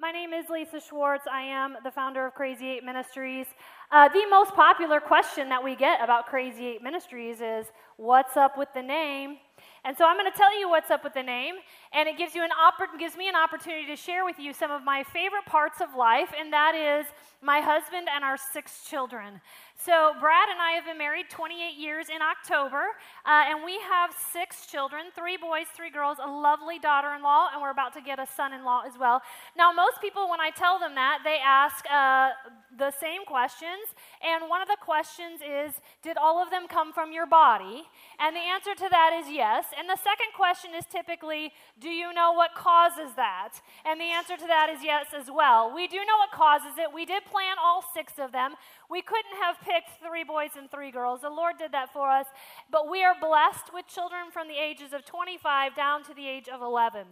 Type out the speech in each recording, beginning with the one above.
My name is Lisa Schwartz. I am the founder of Crazy Eight Ministries. Uh, the most popular question that we get about Crazy Eight Ministries is What's up with the name? And so I'm going to tell you what's up with the name, and it gives, you an oppor- gives me an opportunity to share with you some of my favorite parts of life, and that is my husband and our six children. So, Brad and I have been married 28 years in October, uh, and we have six children three boys, three girls, a lovely daughter in law, and we're about to get a son in law as well. Now, most people, when I tell them that, they ask uh, the same questions, and one of the questions is Did all of them come from your body? And the answer to that is yes. And the second question is typically Do you know what causes that? And the answer to that is yes as well. We do know what causes it. We did plan all six of them. We couldn't have picked three boys and three girls. The Lord did that for us. But we are blessed with children from the ages of 25 down to the age of 11.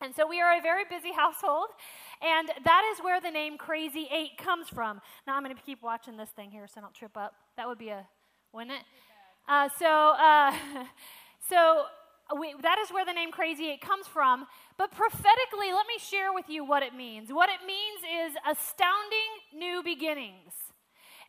And so we are a very busy household, and that is where the name Crazy Eight comes from. Now I'm going to keep watching this thing here so I don't trip up. That would be a, wouldn't it? Uh, so, uh, so uh, we, that is where the name Crazy Eight comes from. But prophetically, let me share with you what it means. What it means is astounding new beginnings.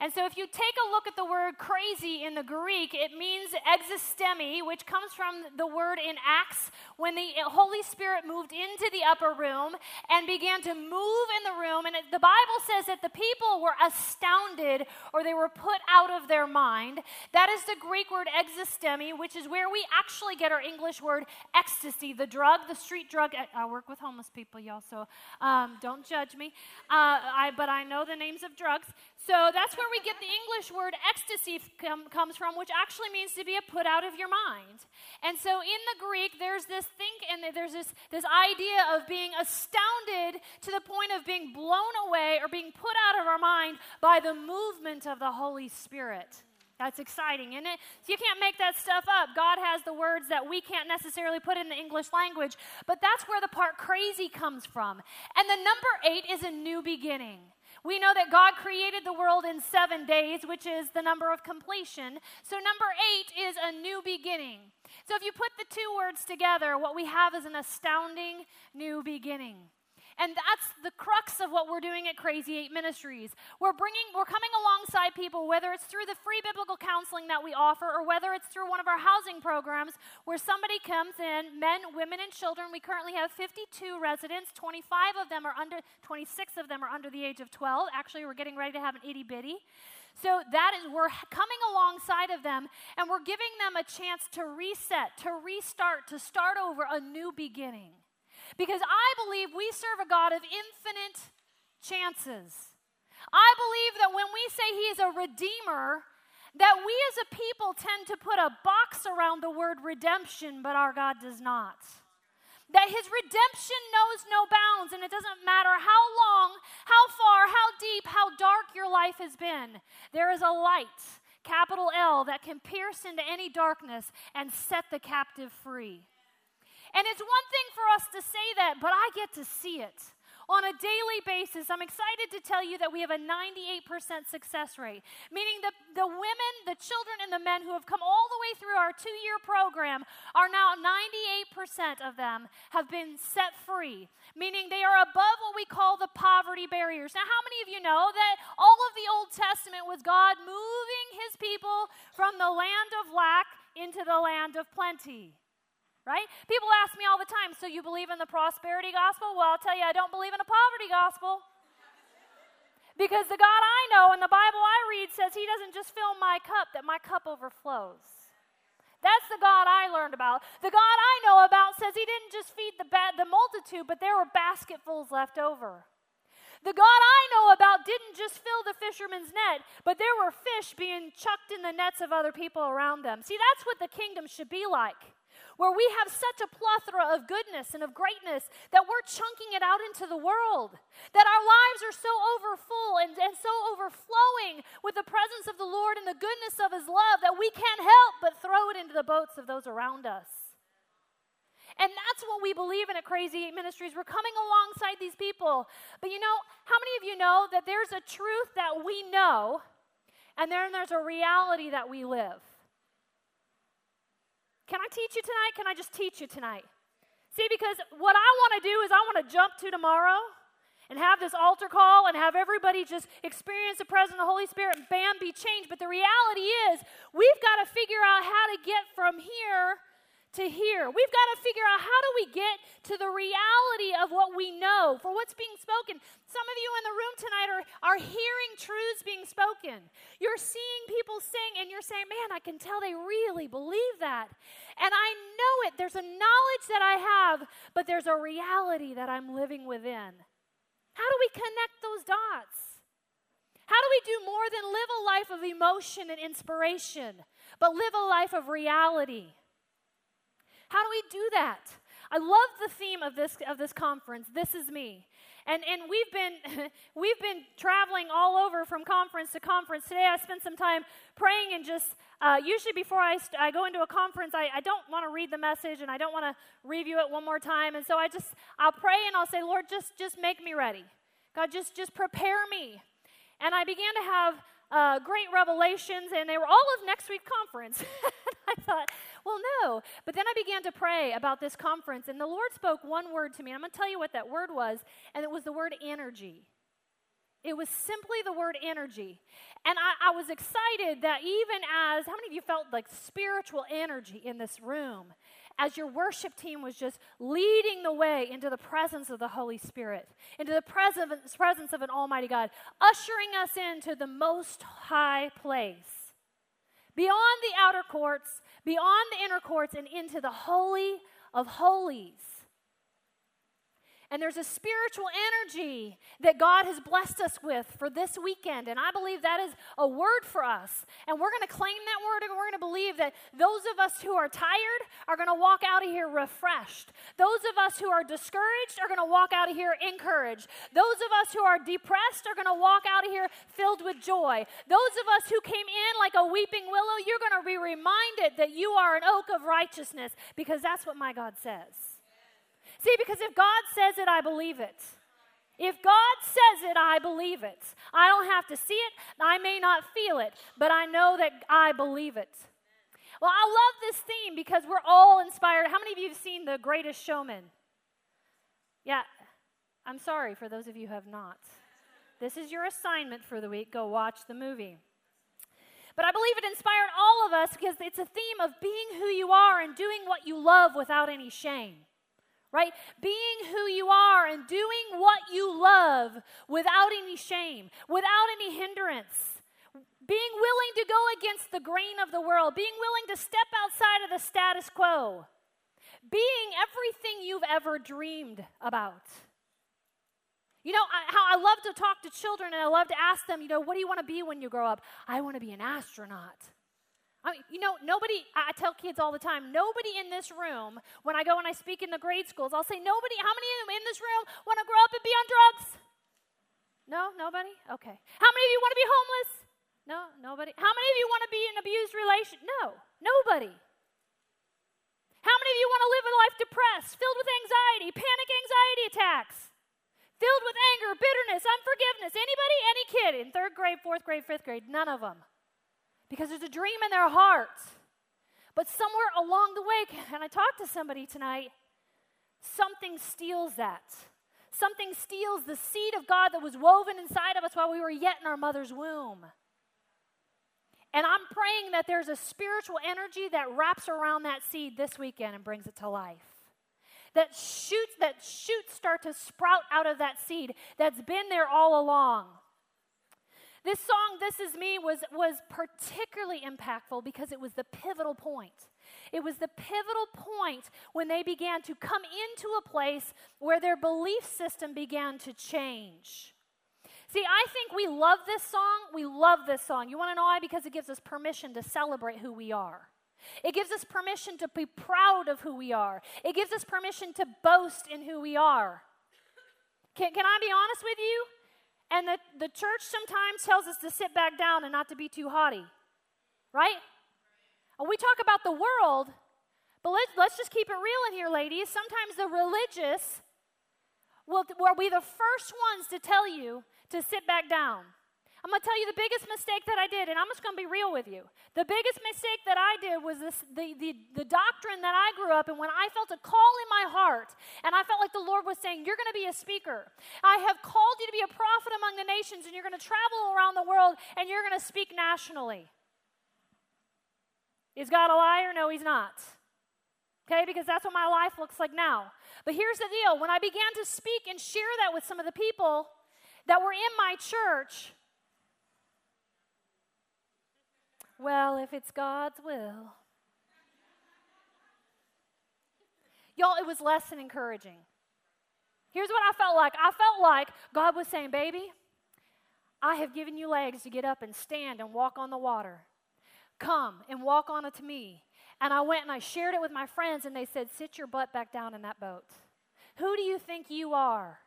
And so, if you take a look at the word crazy in the Greek, it means existemi, which comes from the word in Acts when the Holy Spirit moved into the upper room and began to move in the room. And the Bible says that the people were astounded or they were put out of their mind. That is the Greek word existemi, which is where we actually get our English word ecstasy, the drug, the street drug. I, I work with homeless people, y'all, so um, don't judge me. Uh, I, but I know the names of drugs. So that's where we get the English word ecstasy com- comes from, which actually means to be a put out of your mind. And so in the Greek, there's this think and there's this, this idea of being astounded to the point of being blown away or being put out of our mind by the movement of the Holy Spirit. That's exciting, isn't it? So you can't make that stuff up. God has the words that we can't necessarily put in the English language, but that's where the part crazy comes from. And the number eight is a new beginning. We know that God created the world in seven days, which is the number of completion. So, number eight is a new beginning. So, if you put the two words together, what we have is an astounding new beginning. And that's the crux of what we're doing at Crazy Eight Ministries. We're bringing, we're coming alongside people, whether it's through the free biblical counseling that we offer or whether it's through one of our housing programs where somebody comes in, men, women, and children. We currently have 52 residents. 25 of them are under, 26 of them are under the age of 12. Actually, we're getting ready to have an itty bitty. So that is, we're coming alongside of them and we're giving them a chance to reset, to restart, to start over a new beginning. Because I believe we serve a God of infinite chances. I believe that when we say He is a redeemer, that we as a people tend to put a box around the word redemption, but our God does not. That his redemption knows no bounds, and it doesn't matter how long, how far, how deep, how dark your life has been. There is a light, capital L, that can pierce into any darkness and set the captive free. And it's one thing for us to say that, but I get to see it on a daily basis. I'm excited to tell you that we have a 98% success rate, meaning the, the women, the children, and the men who have come all the way through our two year program are now 98% of them have been set free, meaning they are above what we call the poverty barriers. Now, how many of you know that all of the Old Testament was God moving his people from the land of lack into the land of plenty? Right? People ask me all the time, so you believe in the prosperity gospel? Well, I'll tell you, I don't believe in a poverty gospel. Because the God I know and the Bible I read says He doesn't just fill my cup, that my cup overflows. That's the God I learned about. The God I know about says He didn't just feed the, ba- the multitude, but there were basketfuls left over. The God I know about didn't just fill the fisherman's net, but there were fish being chucked in the nets of other people around them. See, that's what the kingdom should be like where we have such a plethora of goodness and of greatness that we're chunking it out into the world. That our lives are so overfull and, and so overflowing with the presence of the Lord and the goodness of His love that we can't help but throw it into the boats of those around us. And that's what we believe in at Crazy Eight Ministries. We're coming alongside these people. But you know, how many of you know that there's a truth that we know, and then there's a reality that we live? Can I teach you tonight? Can I just teach you tonight? See, because what I want to do is I want to jump to tomorrow and have this altar call and have everybody just experience the presence of the Holy Spirit and bam, be changed. But the reality is, we've got to figure out how to get from here to hear. We've got to figure out how do we get to the reality of what we know for what's being spoken. Some of you in the room tonight are, are hearing truths being spoken. You're seeing people sing and you're saying, man, I can tell they really believe that. And I know it. There's a knowledge that I have, but there's a reality that I'm living within. How do we connect those dots? How do we do more than live a life of emotion and inspiration, but live a life of reality? How do we do that? I love the theme of this of this conference. This is me. And and we've been we've been traveling all over from conference to conference. Today I spent some time praying and just uh, usually before I, st- I go into a conference, I, I don't want to read the message and I don't want to review it one more time. And so I just I'll pray and I'll say, Lord, just just make me ready. God, just just prepare me. And I began to have uh, great revelations, and they were all of next week's conference. I thought, well, no. But then I began to pray about this conference, and the Lord spoke one word to me. I'm going to tell you what that word was, and it was the word energy. It was simply the word energy. And I, I, was excited that even as, how many of you felt like spiritual energy in this room? As your worship team was just leading the way into the presence of the Holy Spirit, into the presence, presence of an Almighty God, ushering us into the most high place, beyond the outer courts, beyond the inner courts, and into the Holy of Holies. And there's a spiritual energy that God has blessed us with for this weekend. And I believe that is a word for us. And we're going to claim that word and we're going to believe that those of us who are tired are going to walk out of here refreshed. Those of us who are discouraged are going to walk out of here encouraged. Those of us who are depressed are going to walk out of here filled with joy. Those of us who came in like a weeping willow, you're going to be reminded that you are an oak of righteousness because that's what my God says. See, because if God says it, I believe it. If God says it, I believe it. I don't have to see it. I may not feel it, but I know that I believe it. Well, I love this theme because we're all inspired. How many of you have seen The Greatest Showman? Yeah, I'm sorry for those of you who have not. This is your assignment for the week. Go watch the movie. But I believe it inspired all of us because it's a theme of being who you are and doing what you love without any shame right? Being who you are and doing what you love without any shame, without any hindrance. Being willing to go against the grain of the world, being willing to step outside of the status quo, being everything you've ever dreamed about. You know, I, how I love to talk to children and I love to ask them, you know, what do you want to be when you grow up? I want to be an astronaut. I mean, you know, nobody, I tell kids all the time, nobody in this room, when I go and I speak in the grade schools, I'll say, nobody, how many of you in this room want to grow up and be on drugs? No, nobody? Okay. How many of you want to be homeless? No, nobody. How many of you want to be in an abused relation? No, nobody. How many of you want to live a life depressed, filled with anxiety, panic anxiety attacks, filled with anger, bitterness, unforgiveness? Anybody? Any kid in third grade, fourth grade, fifth grade? None of them because there's a dream in their heart. But somewhere along the way, and I talked to somebody tonight, something steals that. Something steals the seed of God that was woven inside of us while we were yet in our mother's womb. And I'm praying that there's a spiritual energy that wraps around that seed this weekend and brings it to life. That shoots, that shoots start to sprout out of that seed that's been there all along. This song, This Is Me, was, was particularly impactful because it was the pivotal point. It was the pivotal point when they began to come into a place where their belief system began to change. See, I think we love this song. We love this song. You want to know why? Because it gives us permission to celebrate who we are. It gives us permission to be proud of who we are. It gives us permission to boast in who we are. Can, can I be honest with you? And the, the church sometimes tells us to sit back down and not to be too haughty, right? And we talk about the world, but let's, let's just keep it real in here, ladies. Sometimes the religious will, will be the first ones to tell you to sit back down. I'm going to tell you the biggest mistake that I did, and I'm just going to be real with you. The biggest mistake that I did was this, the, the, the doctrine that I grew up in when I felt a call in my heart, and I felt like the Lord was saying, You're going to be a speaker. I have called you to be a prophet among the nations, and you're going to travel around the world, and you're going to speak nationally. Is God a liar? No, He's not. Okay, because that's what my life looks like now. But here's the deal when I began to speak and share that with some of the people that were in my church, well, if it's God's will. Y'all, it was less than encouraging. Here's what I felt like I felt like God was saying, Baby, I have given you legs to get up and stand and walk on the water. Come and walk on it to me. And I went and I shared it with my friends, and they said, Sit your butt back down in that boat. Who do you think you are?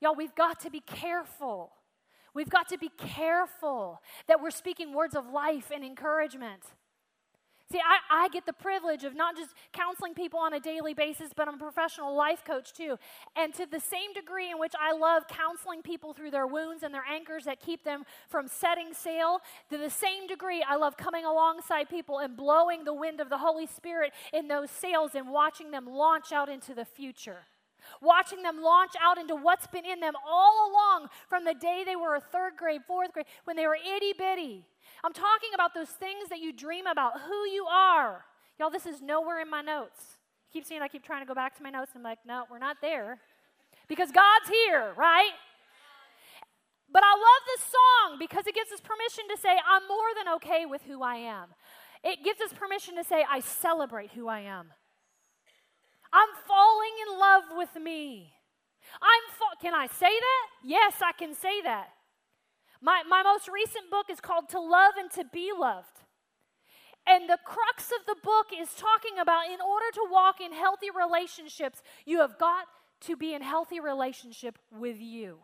Y'all, we've got to be careful We've got to be careful that we're speaking words of life and encouragement. See, I, I, get the privilege of not just counseling people on a daily basis, but I'm a professional life coach too. And to the same degree in which I love counseling people through their wounds and their anchors that keep them from setting sail, to the same degree, I love coming alongside people and blowing the wind of the Holy Spirit in those sails and watching them launch out into the future watching them launch out into what's been in them all along from the day they were a third grade, fourth grade, when they were itty bitty. I'm talking about those things that you dream about, who you are. Y'all, this is nowhere in my notes. Keep seeing I keep trying to go back to my notes. And I'm like, no, we're not there. Because God's here, right? But I love this song because it gives us permission to say, I'm more than okay with who I am. It gives us permission to say, I celebrate who I am. I'm falling in love with me. I'm fa- can I say that? Yes, I can say that. My, my most recent book is called To Love and to Be Loved. And the crux of the book is talking about in order to walk in healthy relationships, you have got to be in healthy relationship with you.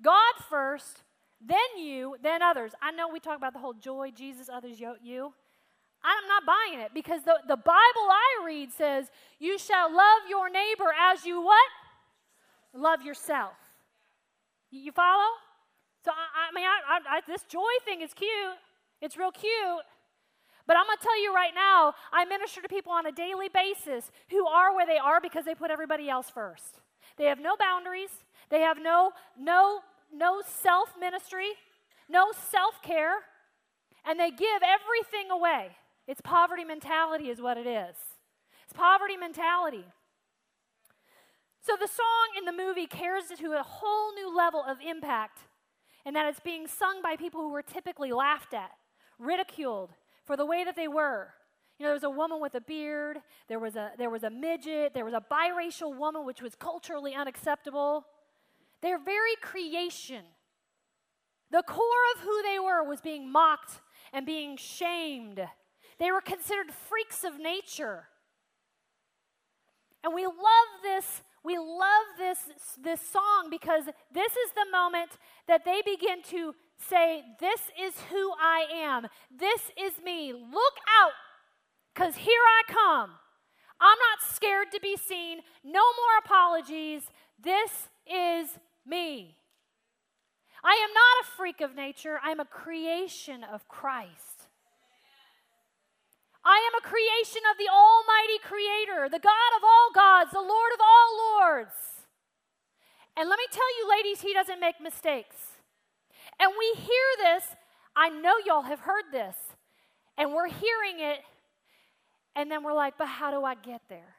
God first, then you, then others. I know we talk about the whole joy, Jesus, others, you. I'm not buying it because the, the Bible I read says, You shall love your neighbor as you what? Love yourself. You follow? So, I, I mean, I, I, this joy thing is cute. It's real cute. But I'm going to tell you right now, I minister to people on a daily basis who are where they are because they put everybody else first. They have no boundaries. They have no, no, no self ministry, no self care, and they give everything away. It's poverty mentality, is what it is. It's poverty mentality. So the song in the movie carries it to a whole new level of impact, and that it's being sung by people who were typically laughed at, ridiculed for the way that they were. You know, there was a woman with a beard, there was a, there was a midget, there was a biracial woman, which was culturally unacceptable. Their very creation, the core of who they were, was being mocked and being shamed they were considered freaks of nature. And we love this we love this this song because this is the moment that they begin to say this is who I am. This is me. Look out cuz here I come. I'm not scared to be seen. No more apologies. This is me. I am not a freak of nature. I'm a creation of Christ. I am a creation of the Almighty Creator, the God of all gods, the Lord of all lords. And let me tell you, ladies, He doesn't make mistakes. And we hear this. I know y'all have heard this. And we're hearing it. And then we're like, but how do I get there?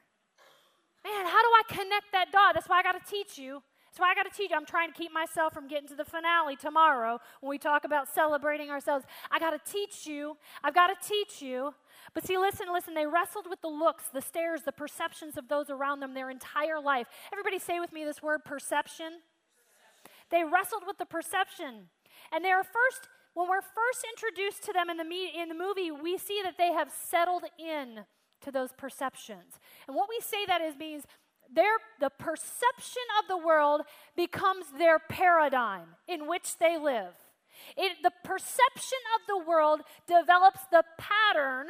Man, how do I connect that dot? That's why I got to teach you. That's why I got to teach you. I'm trying to keep myself from getting to the finale tomorrow when we talk about celebrating ourselves. I got to teach you. I've got to teach you but see, listen, listen, they wrestled with the looks, the stares, the perceptions of those around them their entire life. Everybody say with me this word perception. They wrestled with the perception. And they are first, when we're first introduced to them in the, me- in the movie, we see that they have settled in to those perceptions. And what we say that is means their, the perception of the world becomes their paradigm in which they live. It, the perception of the world develops the pattern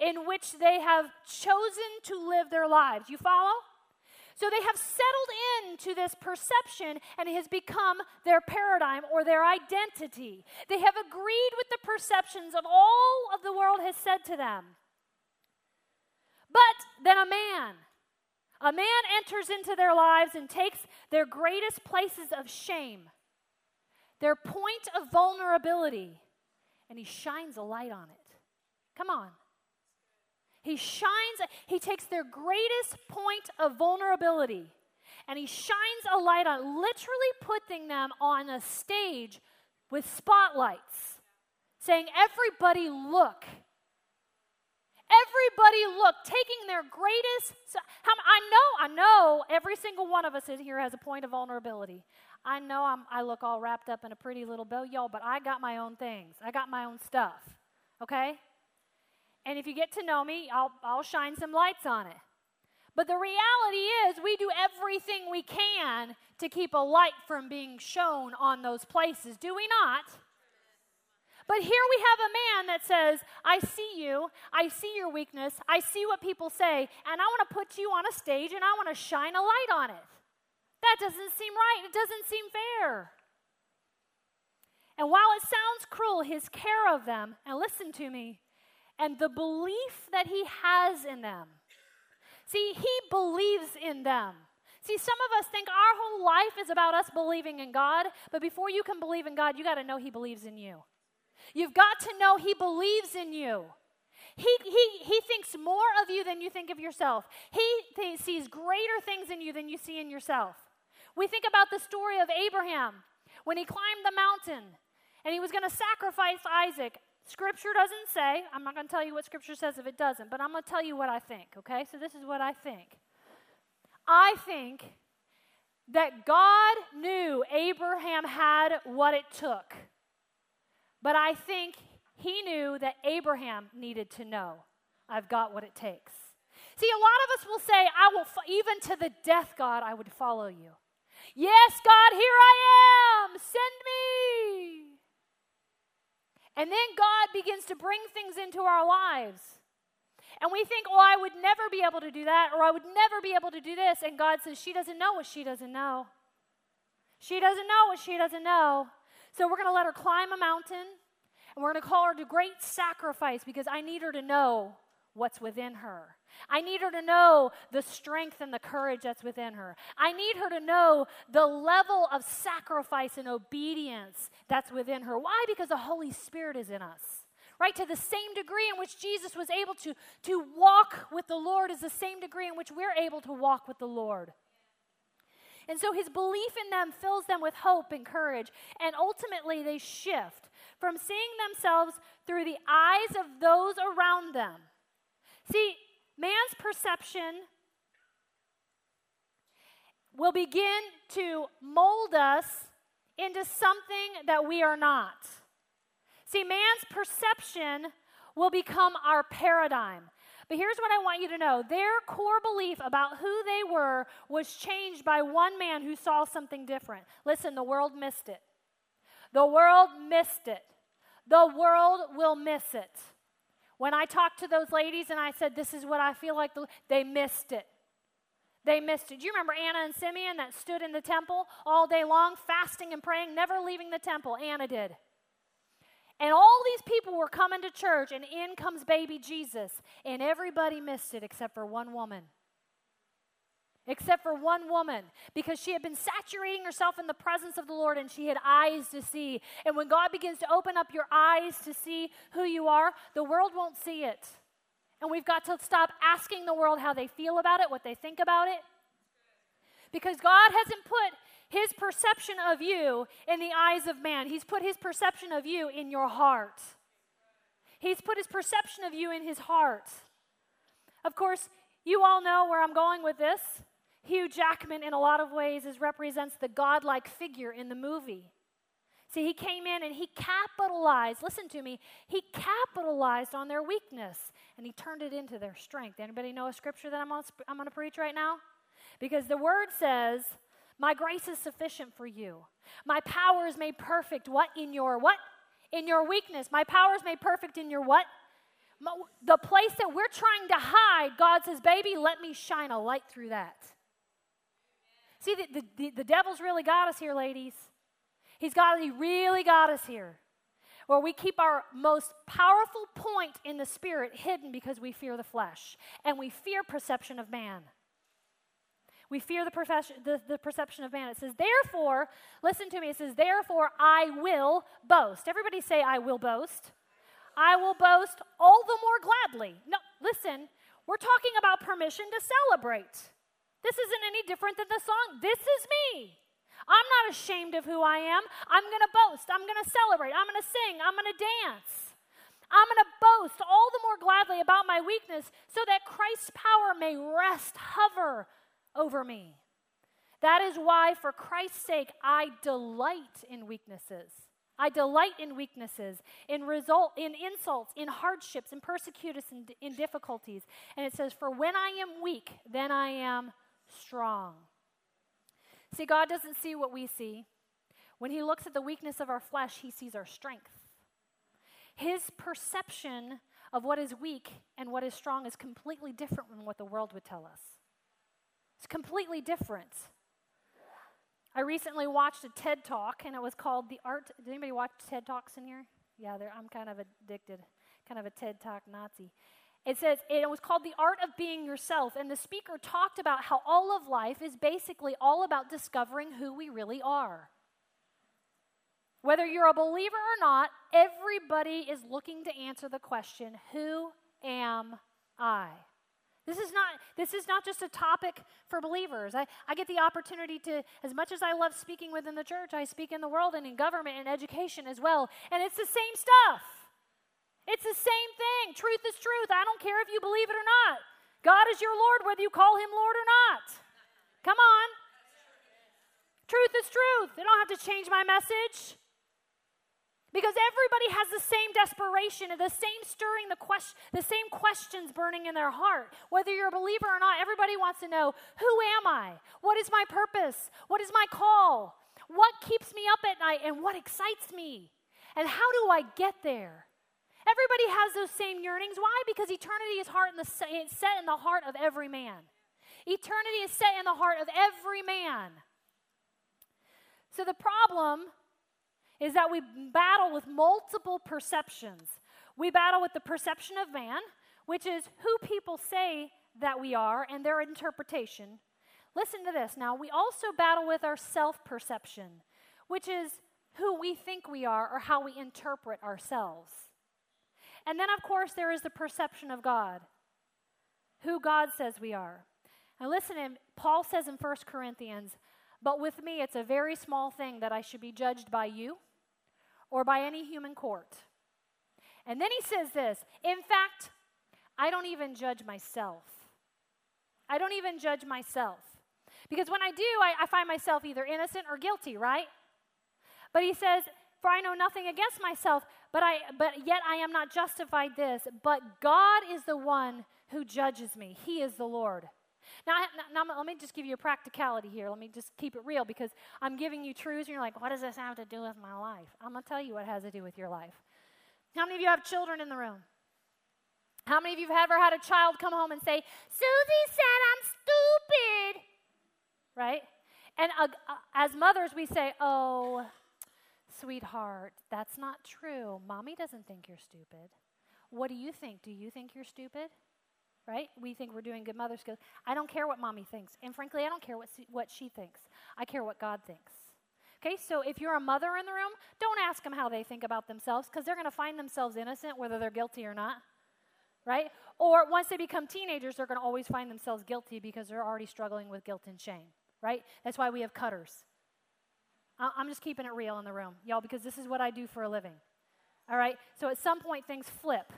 in which they have chosen to live their lives. You follow? So they have settled into this perception and it has become their paradigm or their identity. They have agreed with the perceptions of all of the world has said to them. But then a man, a man enters into their lives and takes their greatest places of shame, their point of vulnerability, and he shines a light on it. Come on. He shines, he takes their greatest point of vulnerability and he shines a light on, literally putting them on a stage with spotlights, saying, Everybody look. Everybody look, taking their greatest. I know, I know every single one of us in here has a point of vulnerability. I know I'm, I look all wrapped up in a pretty little bow, y'all, but I got my own things. I got my own stuff, okay? And if you get to know me, I'll, I'll shine some lights on it. But the reality is, we do everything we can to keep a light from being shown on those places, do we not? But here we have a man that says, I see you, I see your weakness, I see what people say, and I want to put you on a stage and I want to shine a light on it. That doesn't seem right. It doesn't seem fair. And while it sounds cruel, his care of them, and listen to me, and the belief that he has in them. See, he believes in them. See, some of us think our whole life is about us believing in God, but before you can believe in God, you got to know he believes in you. You've got to know he believes in you. He, he, he thinks more of you than you think of yourself. He th- sees greater things in you than you see in yourself. We think about the story of Abraham when he climbed the mountain and he was going to sacrifice Isaac. Scripture doesn't say, I'm not going to tell you what Scripture says if it doesn't, but I'm going to tell you what I think, okay? So this is what I think. I think that God knew Abraham had what it took, but I think he knew that Abraham needed to know, I've got what it takes. See, a lot of us will say, I will, even to the death, God, I would follow you. Yes, God, here I am. Send me. And then God begins to bring things into our lives. And we think, oh, I would never be able to do that, or I would never be able to do this. And God says, she doesn't know what she doesn't know. She doesn't know what she doesn't know. So we're going to let her climb a mountain, and we're going to call her to great sacrifice because I need her to know what's within her. I need her to know the strength and the courage that's within her. I need her to know the level of sacrifice and obedience that's within her. Why? Because the Holy Spirit is in us. Right? To the same degree in which Jesus was able to, to walk with the Lord is the same degree in which we're able to walk with the Lord. And so his belief in them fills them with hope and courage. And ultimately, they shift from seeing themselves through the eyes of those around them. See, man's perception will begin to mold us into something that we are not. See, man's perception will become our paradigm. But here's what I want you to know their core belief about who they were was changed by one man who saw something different. Listen, the world missed it. The world missed it. The world will miss it. When I talked to those ladies and I said, This is what I feel like, they missed it. They missed it. Do you remember Anna and Simeon that stood in the temple all day long, fasting and praying, never leaving the temple? Anna did. And all these people were coming to church, and in comes baby Jesus, and everybody missed it except for one woman except for one woman, because she had been saturating herself in the presence of the Lord and she had eyes to see. And when God begins to open up your eyes to see who you are, the world won't see it. And we've got to stop asking the world how they feel about it, what they think about it. Because God hasn't put his perception of you in the eyes of man, He's put his perception of you in your heart. He's put his perception of you in his heart. Of course, you all know where I'm going with this. Hugh Jackman, in a lot of ways, is, represents the godlike figure in the movie. See, he came in and he capitalized, listen to me, he capitalized on their weakness and he turned it into their strength. Anybody know a scripture that I'm, on, I'm going to preach right now? Because the word says, My grace is sufficient for you. My power is made perfect. What? In your what? In your weakness. My power is made perfect in your what? The place that we're trying to hide, God says, Baby, let me shine a light through that. See, the, the, the devil's really got us here, ladies. He's got, he really got us here. Where we keep our most powerful point in the spirit hidden because we fear the flesh and we fear perception of man. We fear the, the, the, perception of man. It says, therefore, listen to me, it says, therefore I will boast. Everybody say, I will boast. I will boast all the more gladly. No, listen, we're talking about permission to celebrate. This isn't any different than the song. This is me. I'm not ashamed of who I am. I'm going to boast. I'm going to celebrate. I'm going to sing. I'm going to dance. I'm going to boast all the more gladly about my weakness so that Christ's power may rest, hover over me. That is why, for Christ's sake, I delight in weaknesses. I delight in weaknesses, in result, in insults, in hardships, in persecutions, in, in difficulties. And it says, "For when I am weak, then I am strong." See, God doesn't see what we see. When He looks at the weakness of our flesh, He sees our strength. His perception of what is weak and what is strong is completely different from what the world would tell us. It's completely different. I recently watched a TED Talk, and it was called The Art. Did anybody watch TED Talks in here? Yeah, I'm kind of addicted, kind of a TED Talk Nazi. It says it was called The Art of Being Yourself, and the speaker talked about how all of life is basically all about discovering who we really are. Whether you're a believer or not, everybody is looking to answer the question Who am I? This is not, this is not just a topic for believers. I, I get the opportunity to, as much as I love speaking within the church, I speak in the world and in government and education as well. And it's the same stuff. It's the same thing. Truth is truth. I don't care if you believe it or not. God is your Lord, whether you call him Lord or not. Come on. Truth is truth. They don't have to change my message. Because everybody has the same desperation and the same stirring, the, question, the same questions burning in their heart. Whether you're a believer or not, everybody wants to know who am I? What is my purpose? What is my call? What keeps me up at night and what excites me? And how do I get there? Everybody has those same yearnings. Why? Because eternity is heart in the, set in the heart of every man. Eternity is set in the heart of every man. So the problem is that we battle with multiple perceptions. We battle with the perception of man, which is who people say that we are and their interpretation. Listen to this now. We also battle with our self perception, which is who we think we are or how we interpret ourselves. And then, of course, there is the perception of God, who God says we are. And listen, Paul says in 1 Corinthians, but with me, it's a very small thing that I should be judged by you or by any human court. And then he says this In fact, I don't even judge myself. I don't even judge myself. Because when I do, I, I, find myself either innocent or guilty, right? But he says, For I know nothing against myself, but, I, but yet I am not justified this. But God is the one who judges me, He is the Lord. Now, now, let me just give you a practicality here. Let me just keep it real because I'm giving you truths and you're like, what does this have to do with my life? I'm going to tell you what has to do with your life. How many of you have children in the room? How many of you have ever had a child come home and say, Susie said I'm stupid? Right? And uh, uh, as mothers, we say, oh, sweetheart, that's not true. Mommy doesn't think you're stupid. What do you think? Do you think you're stupid? right? We think we're doing good mother skills. I don't care what mommy thinks. And frankly, I don't care what, what she thinks. I care what God thinks. Okay, so if you're a mother in the room, don't ask them how they think about themselves because they're going to find themselves innocent whether they're guilty or not. Right? Or once they become teenagers, they're going to always find themselves guilty because they're already struggling with guilt and shame. Right? That's why we have cutters. I'm just keeping it real in the room, y'all, because this is what I do for a living. All right? So at some point, things flip.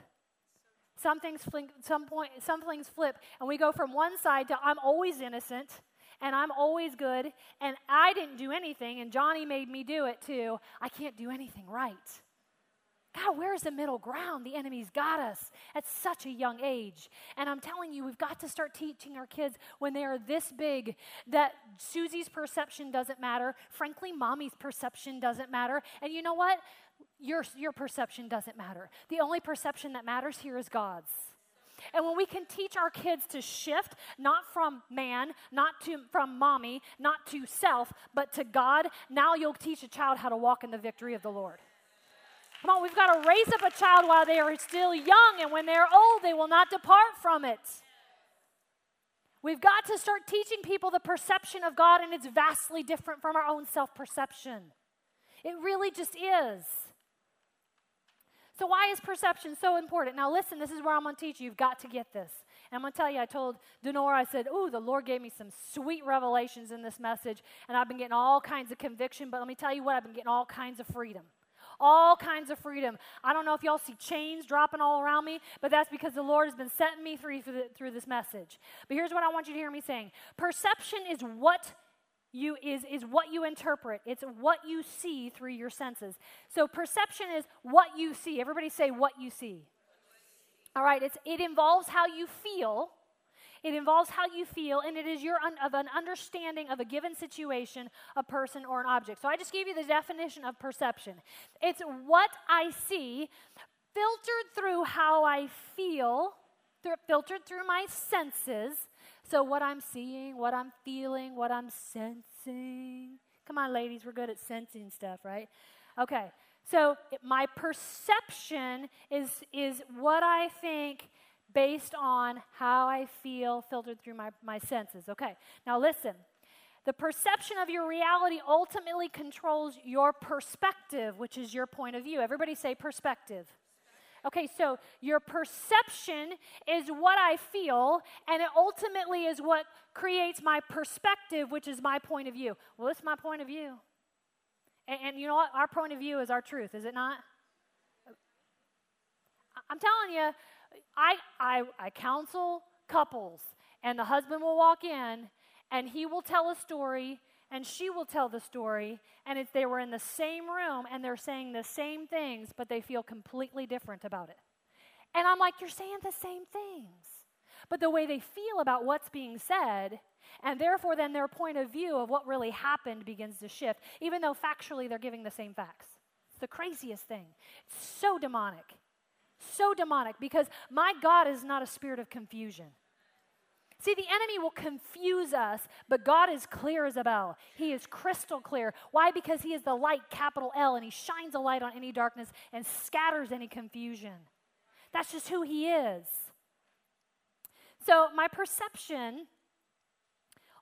Some things, some, point, some things flip, and we go from one side to I'm always innocent and I'm always good, and I didn't do anything, and Johnny made me do it too. I can't do anything right. God, where's the middle ground? The enemy's got us at such a young age. And I'm telling you, we've got to start teaching our kids when they are this big that Susie's perception doesn't matter. Frankly, mommy's perception doesn't matter. And you know what? your, your perception doesn't matter. The only perception that matters here is God's. And when we can teach our kids to shift, not from man, not to, from mommy, not to self, but to God, now you'll teach a child how to walk in the victory of the Lord. Come on, we've got to raise up a child while they are still young, and when they're old, they will not depart from it. We've got to start teaching people the perception of God, and it's vastly different from our own self perception. It really just is. So, why is perception so important? Now, listen, this is where I'm going to teach you. You've got to get this. And I'm going to tell you, I told Denora, I said, Ooh, the Lord gave me some sweet revelations in this message, and I've been getting all kinds of conviction, but let me tell you what, I've been getting all kinds of freedom all kinds of freedom. I don't know if y'all see chains dropping all around me, but that's because the Lord has been setting me free through, the, through this message. But here's what I want you to hear me saying. Perception is what you is is what you interpret. It's what you see through your senses. So perception is what you see. Everybody say what you see. All right it's it involves how you feel it involves how you feel, and it is your un- of an understanding of a given situation, a person, or an object. So I just gave you the definition of perception. It's what I see filtered through how I feel, th- filtered through my senses. So what I'm seeing, what I'm feeling, what I'm sensing. Come on, ladies, we're good at sensing stuff, right? Okay. So my perception is is what I think based on how I feel filtered through my, my senses. Okay, now listen. The perception of your reality ultimately controls your perspective, which is your point of view. Everybody say perspective. Okay, so your perception is what I feel, and it ultimately is what creates my perspective, which is my point of view. Well, it's my point of view. And, and you know what? Our point of view is our truth, is it not? I'm telling you, I, I, I counsel couples, and the husband will walk in and he will tell a story and she will tell the story and if they were in the same room and they're saying the same things but they feel completely different about it. And i'm like you're saying the same things. But the way they feel about what's being said and therefore then their point of view of what really happened begins to shift even though factually they're giving the same facts. It's the craziest thing. It's so demonic so demonic because my God is not a spirit of confusion. See, the enemy will confuse us, but God is clear as a bell. He is crystal clear. Why? Because He is the light, capital L, and He shines a light on any darkness and scatters any confusion. That's just who He is. So, my perception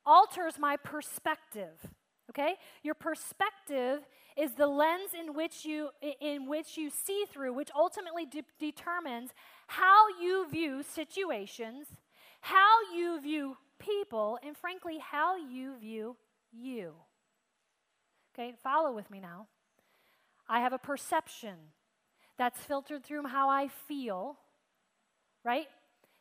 alters my perspective. Okay? Your perspective is the lens in which you in which you see through which ultimately de- determines how you view situations, how you view people, and frankly how you view you. Okay? Follow with me now. I have a perception that's filtered through how I feel, right?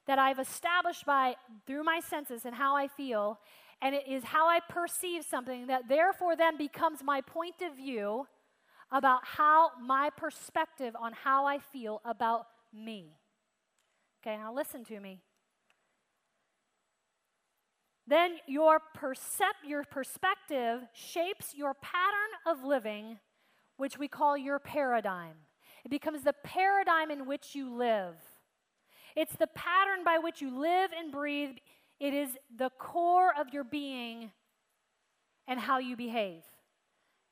That I've established by through my senses and how I feel, and it is how I perceive something that therefore then becomes my point of view about how my perspective on how I feel about me. Okay, now listen to me. Then your, percep- your perspective shapes your pattern of living, which we call your paradigm. It becomes the paradigm in which you live. It's the pattern by which you live and breathe it is the core of your being and how you behave.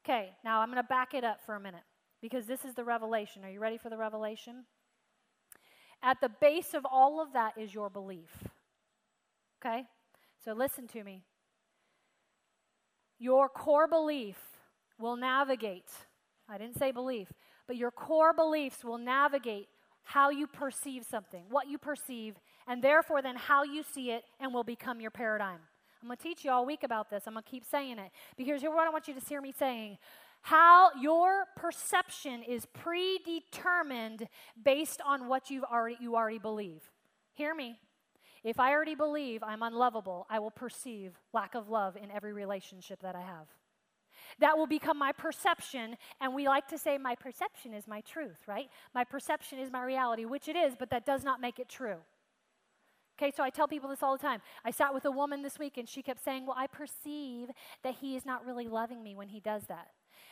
Okay, now I'm going to back it up for a minute because this is the revelation. Are you ready for the revelation? At the base of all of that is your belief. Okay? So listen to me. Your core belief will navigate. I didn't say belief, but your core beliefs will navigate how you perceive something, what you perceive, and therefore then how you see it and will become your paradigm. I'm going to teach you all week about this. I'm going to keep saying it because here's what I want you to hear me saying. How your perception is predetermined based on what you've already, you already believe. Hear me. If I already believe I'm unlovable, I will perceive lack of love in every relationship that I have. That will become my perception. And we like to say, my perception is my truth, right? My perception is my reality, which it is, but that does not make it true. Okay, so I tell people this all the time. I sat with a woman this week and she kept saying, Well, I perceive that he is not really loving me when he does that.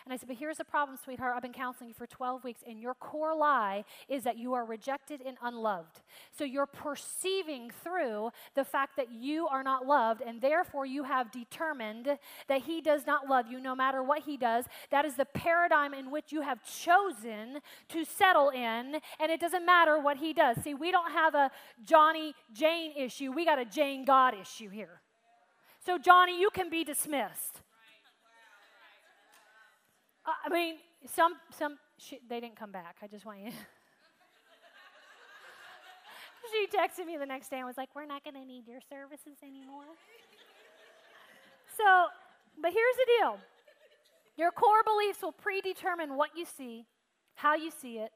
And I said, But here's the problem, sweetheart. I've been counseling you for 12 weeks, and your core lie is that you are rejected and unloved. So you're perceiving through the fact that you are not loved, and therefore you have determined that He does not love you no matter what He does. That is the paradigm in which you have chosen to settle in, and it doesn't matter what He does. See, we don't have a Johnny Jane issue, we got a Jane God issue here. So, Johnny, you can be dismissed. I mean, some, some, she, they didn't come back. I just want you. she texted me the next day and was like, We're not going to need your services anymore. so, but here's the deal your core beliefs will predetermine what you see, how you see it,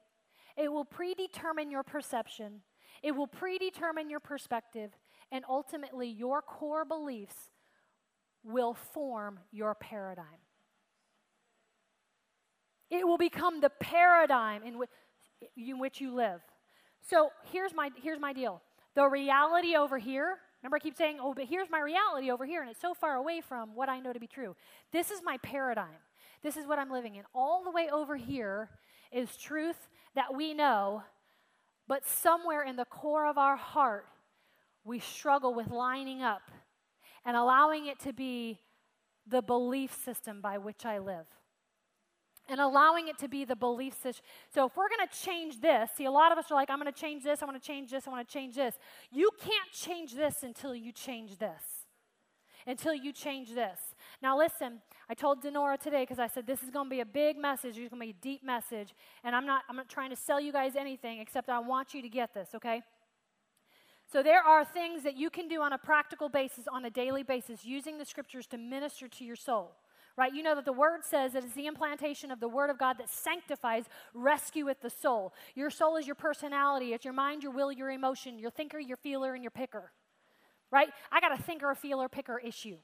it will predetermine your perception, it will predetermine your perspective, and ultimately, your core beliefs will form your paradigm. It will become the paradigm in which, in which you live. So here's my, here's my deal. The reality over here, remember I keep saying, oh, but here's my reality over here, and it's so far away from what I know to be true. This is my paradigm. This is what I'm living in. All the way over here is truth that we know, but somewhere in the core of our heart, we struggle with lining up and allowing it to be the belief system by which I live and allowing it to be the belief system. So if we're going to change this, see, a lot of us are like, I'm going to change this, I want to change this, I want to change this. You can't change this until you change this. Until you change this. Now, listen, I told Denora today because I said this is going to be a big message. It's going to be a deep message. And I'm not, I'm not trying to sell you guys anything except I want you to get this, okay? So, there are things that you can do on a practical basis, on a daily basis, using the scriptures to minister to your soul right? You know that the word says that it's the implantation of the word of God that sanctifies, rescueth the soul. Your soul is your personality, it's your mind, your will, your emotion, your thinker, your feeler, and your picker, right? I got a thinker, a feeler, picker issue.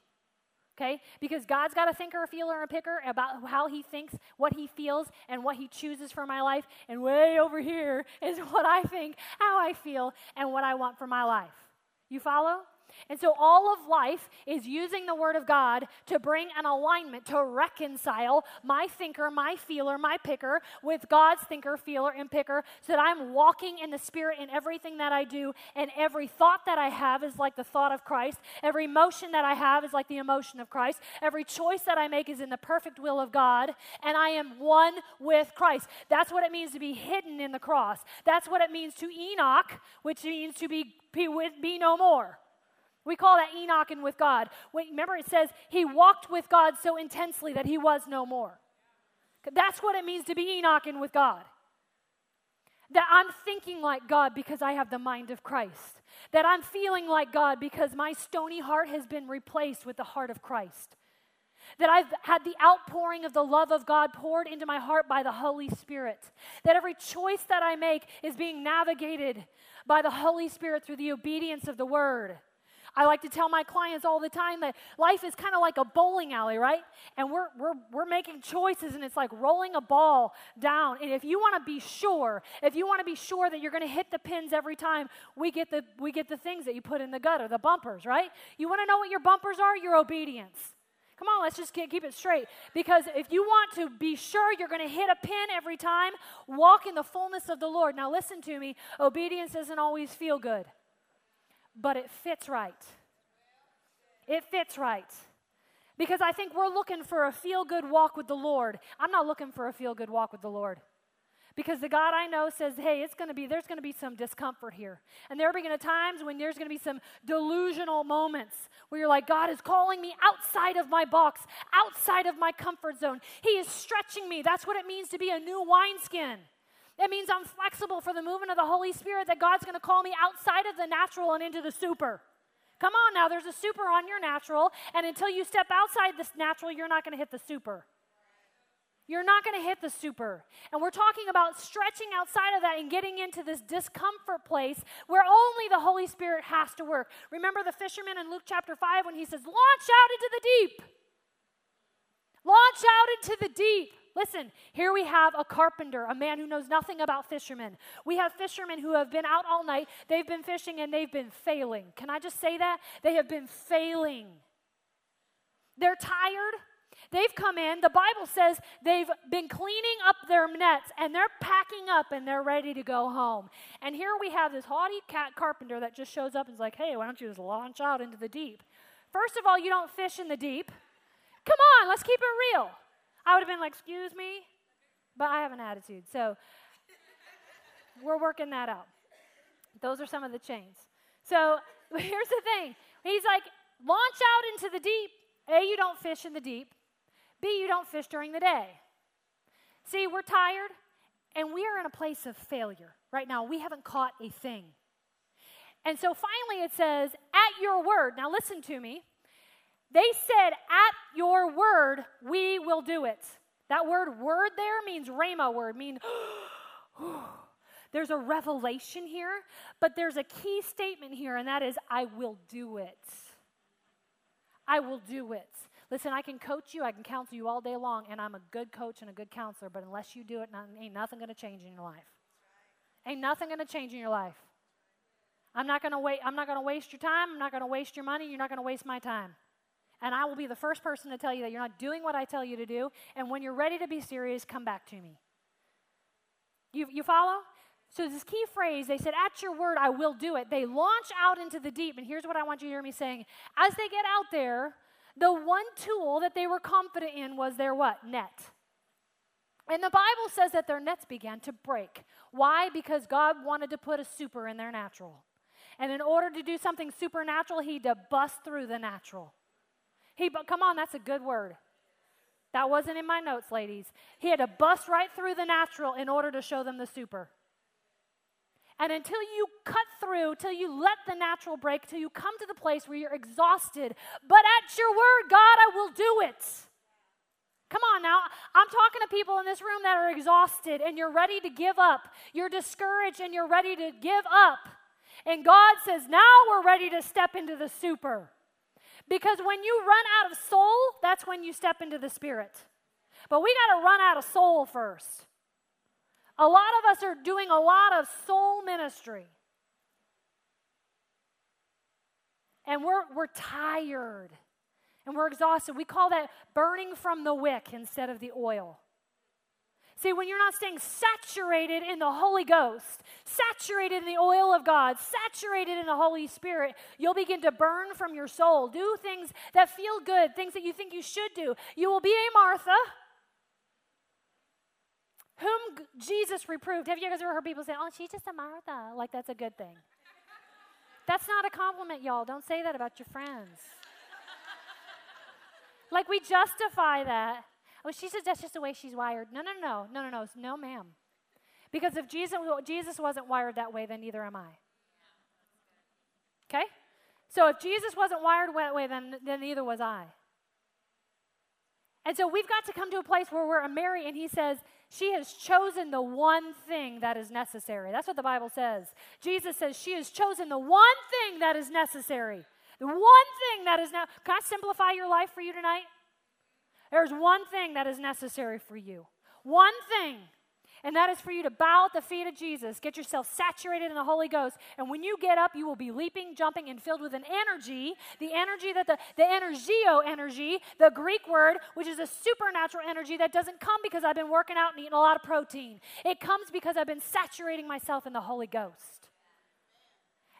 Okay? Because God's got a thinker, a feeler, and a picker about how He thinks, what He feels, and what He chooses for my life. And way over here is what I think, how I feel, and what I want for my life. You follow? And so all of life is using the Word of God to bring an alignment, to reconcile my thinker, my feeler, my picker with God's thinker, feeler, and picker so that I'm walking in the Spirit in everything that I do. And every thought that I have is like the thought of Christ. Every emotion that I have is like the emotion of Christ. Every choice that I make is in the perfect will of God. And I am one with Christ. That's what it means to be hidden in the cross. That's what it means to Enoch, which means to be, be, be no more. We call that Enoching with God. Remember, it says he walked with God so intensely that he was no more. That's what it means to be Enoching with God. That I'm thinking like God because I have the mind of Christ. That I'm feeling like God because my stony heart has been replaced with the heart of Christ. That I've had the outpouring of the love of God poured into my heart by the Holy Spirit. That every choice that I make is being navigated by the Holy Spirit through the obedience of the Word. I like to tell my clients all the time that life is kind of like a bowling alley, right? And we're, we're, we're making choices and it's like rolling a ball down. And if you want to be sure, if you want to be sure that you're going to hit the pins every time, we get, the, we get the things that you put in the gutter, the bumpers, right? You want to know what your bumpers are? Your obedience. Come on, let's just keep it straight. Because if you want to be sure you're going to hit a pin every time, walk in the fullness of the Lord. Now, listen to me obedience doesn't always feel good but it fits right. It fits right. Because I think we're looking for a feel good walk with the Lord. I'm not looking for a feel good walk with the Lord. Because the God I know says, hey, it's going to be, there's going to be some discomfort here. And there are going to times when there's going to be some delusional moments where you're like, God is calling me outside of my box, outside of my comfort zone. He is stretching me. That's what it means to be a new wineskin. It means I'm flexible for the movement of the Holy Spirit, that God's going to call me outside of the natural and into the super. Come on now, there's a super on your natural, and until you step outside this natural, you're not going to hit the super. You're not going to hit the super. And we're talking about stretching outside of that and getting into this discomfort place where only the Holy Spirit has to work. Remember the fisherman in Luke chapter 5 when he says, Launch out into the deep. Launch out into the deep. Listen, here we have a carpenter, a man who knows nothing about fishermen. We have fishermen who have been out all night, they've been fishing, and they've been failing. Can I just say that? They have been failing. They're tired, They've come in, the Bible says they've been cleaning up their nets and they're packing up and they're ready to go home. And here we have this haughty cat carpenter that just shows up and is like, hey, why don't you just launch out into the deep? First of all, you don't fish in the deep. Come on, let's keep it real. I would have been like, excuse me, but I have an attitude. So we're working that out. Those are some of the chains. So here's the thing He's like, launch out into the deep. A, you don't fish in the deep. B, you don't fish during the day. See, we're tired and we are in a place of failure right now. We haven't caught a thing. And so finally it says, at your word. Now listen to me. They said, at your word, we will do it. That word word there means rhema word, mean there's a revelation here, but there's a key statement here, and that is, I will do it. I will do it. Listen, I can coach you, I can counsel you all day long, and I'm a good coach and a good counselor, but unless you do it, ain't nothing to change in your life. Ain't nothing to change in your life. I'm not to wait. I'm not to waste your time. I'm not to waste your money. You're not to waste my time. And I will be the first person to tell you that you're not doing what I tell you to do. And when you're ready to be serious, come back to me. You, you follow? So, this key phrase, they said, At your word, I will do it. They launch out into the deep. And here's what I want you to hear me saying. As they get out there, the one tool that they were confident in was their what? Net. And the Bible says that their nets began to break. Why? Because God wanted to put a super in their natural. And in order to do something supernatural, he had to bust through the natural. He, but come on, that's a good word. That wasn't in my notes, ladies. He had to bust right through the natural in order to show them the super. And until you cut through, till you let the natural break, till you come to the place where you're exhausted, but at your word, God, I will do it. Come on now. I'm talking to people in this room that are exhausted and you're ready to give up. You're discouraged and you're ready to give up. And God says, now we're ready to step into the super. Because when you run out of soul, that's when you step into the spirit. But we got to run out of soul first. A lot of us are doing a lot of soul ministry. And we're, we're tired and we're exhausted. We call that burning from the wick instead of the oil. See, when you're not staying saturated in the Holy Ghost, saturated in the oil of God, saturated in the Holy Spirit, you'll begin to burn from your soul. Do things that feel good, things that you think you should do. You will be a Martha whom Jesus reproved. Have you guys ever heard people say, oh, she's just a Martha? Like that's a good thing. That's not a compliment, y'all. Don't say that about your friends. like we justify that. Oh, she says that's just the way she's wired. No, no, no, no, no, no, no, ma'am. Because if Jesus, Jesus wasn't wired that way, then neither am I. Okay? So if Jesus wasn't wired that way, then, then neither was I. And so we've got to come to a place where we're a Mary, and he says, she has chosen the one thing that is necessary. That's what the Bible says. Jesus says she has chosen the one thing that is necessary. The one thing that is now. Can I simplify your life for you tonight? There's one thing that is necessary for you. One thing. And that is for you to bow at the feet of Jesus, get yourself saturated in the Holy Ghost. And when you get up, you will be leaping, jumping, and filled with an energy, the energy that the, the energio energy, the Greek word, which is a supernatural energy that doesn't come because I've been working out and eating a lot of protein. It comes because I've been saturating myself in the Holy Ghost.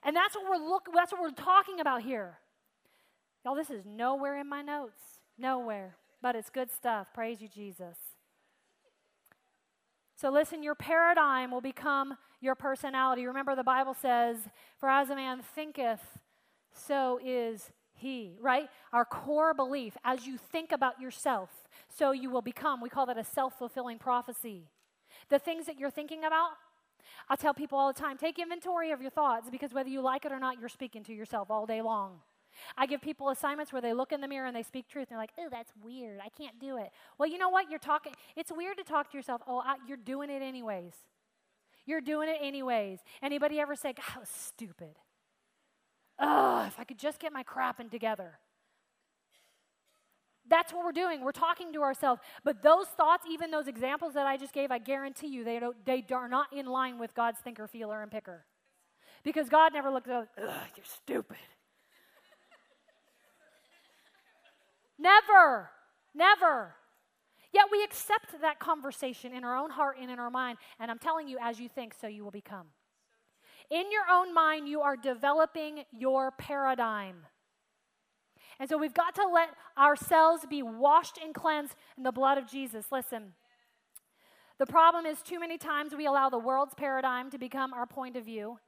And that's what we're look, that's what we're talking about here. Y'all, this is nowhere in my notes. Nowhere but it's good stuff. Praise you, Jesus. So, listen, your paradigm will become your personality. Remember, the Bible says, For as a man thinketh, so is he, right? Our core belief, as you think about yourself, so you will become. We call that a self fulfilling prophecy. The things that you're thinking about, I tell people all the time take inventory of your thoughts because whether you like it or not, you're speaking to yourself all day long. I give people assignments where they look in the mirror and they speak truth. And they're like, oh, that's weird. I can't do it. Well, you know what? You're talking, it's weird to talk to yourself. Oh, I, you're doing it anyways. You're doing it anyways. Anybody ever say, God, I was stupid? Oh, if I could just get my crapping together. That's what we're doing. We're talking to ourselves. But those thoughts, even those examples that I just gave, I guarantee you they, don't, they are not in line with God's thinker, feeler, and picker. Because God never looks at, ugh, you're stupid. Never. Never. Yet we accept that conversation in our own heart and in our mind. And I'm telling you, as you think, so you will become. In your own mind, you are developing your paradigm. And so we've got to let ourselves be washed and cleansed in the blood of Jesus. Listen, the problem is too many times we allow the world's paradigm to become our point of view.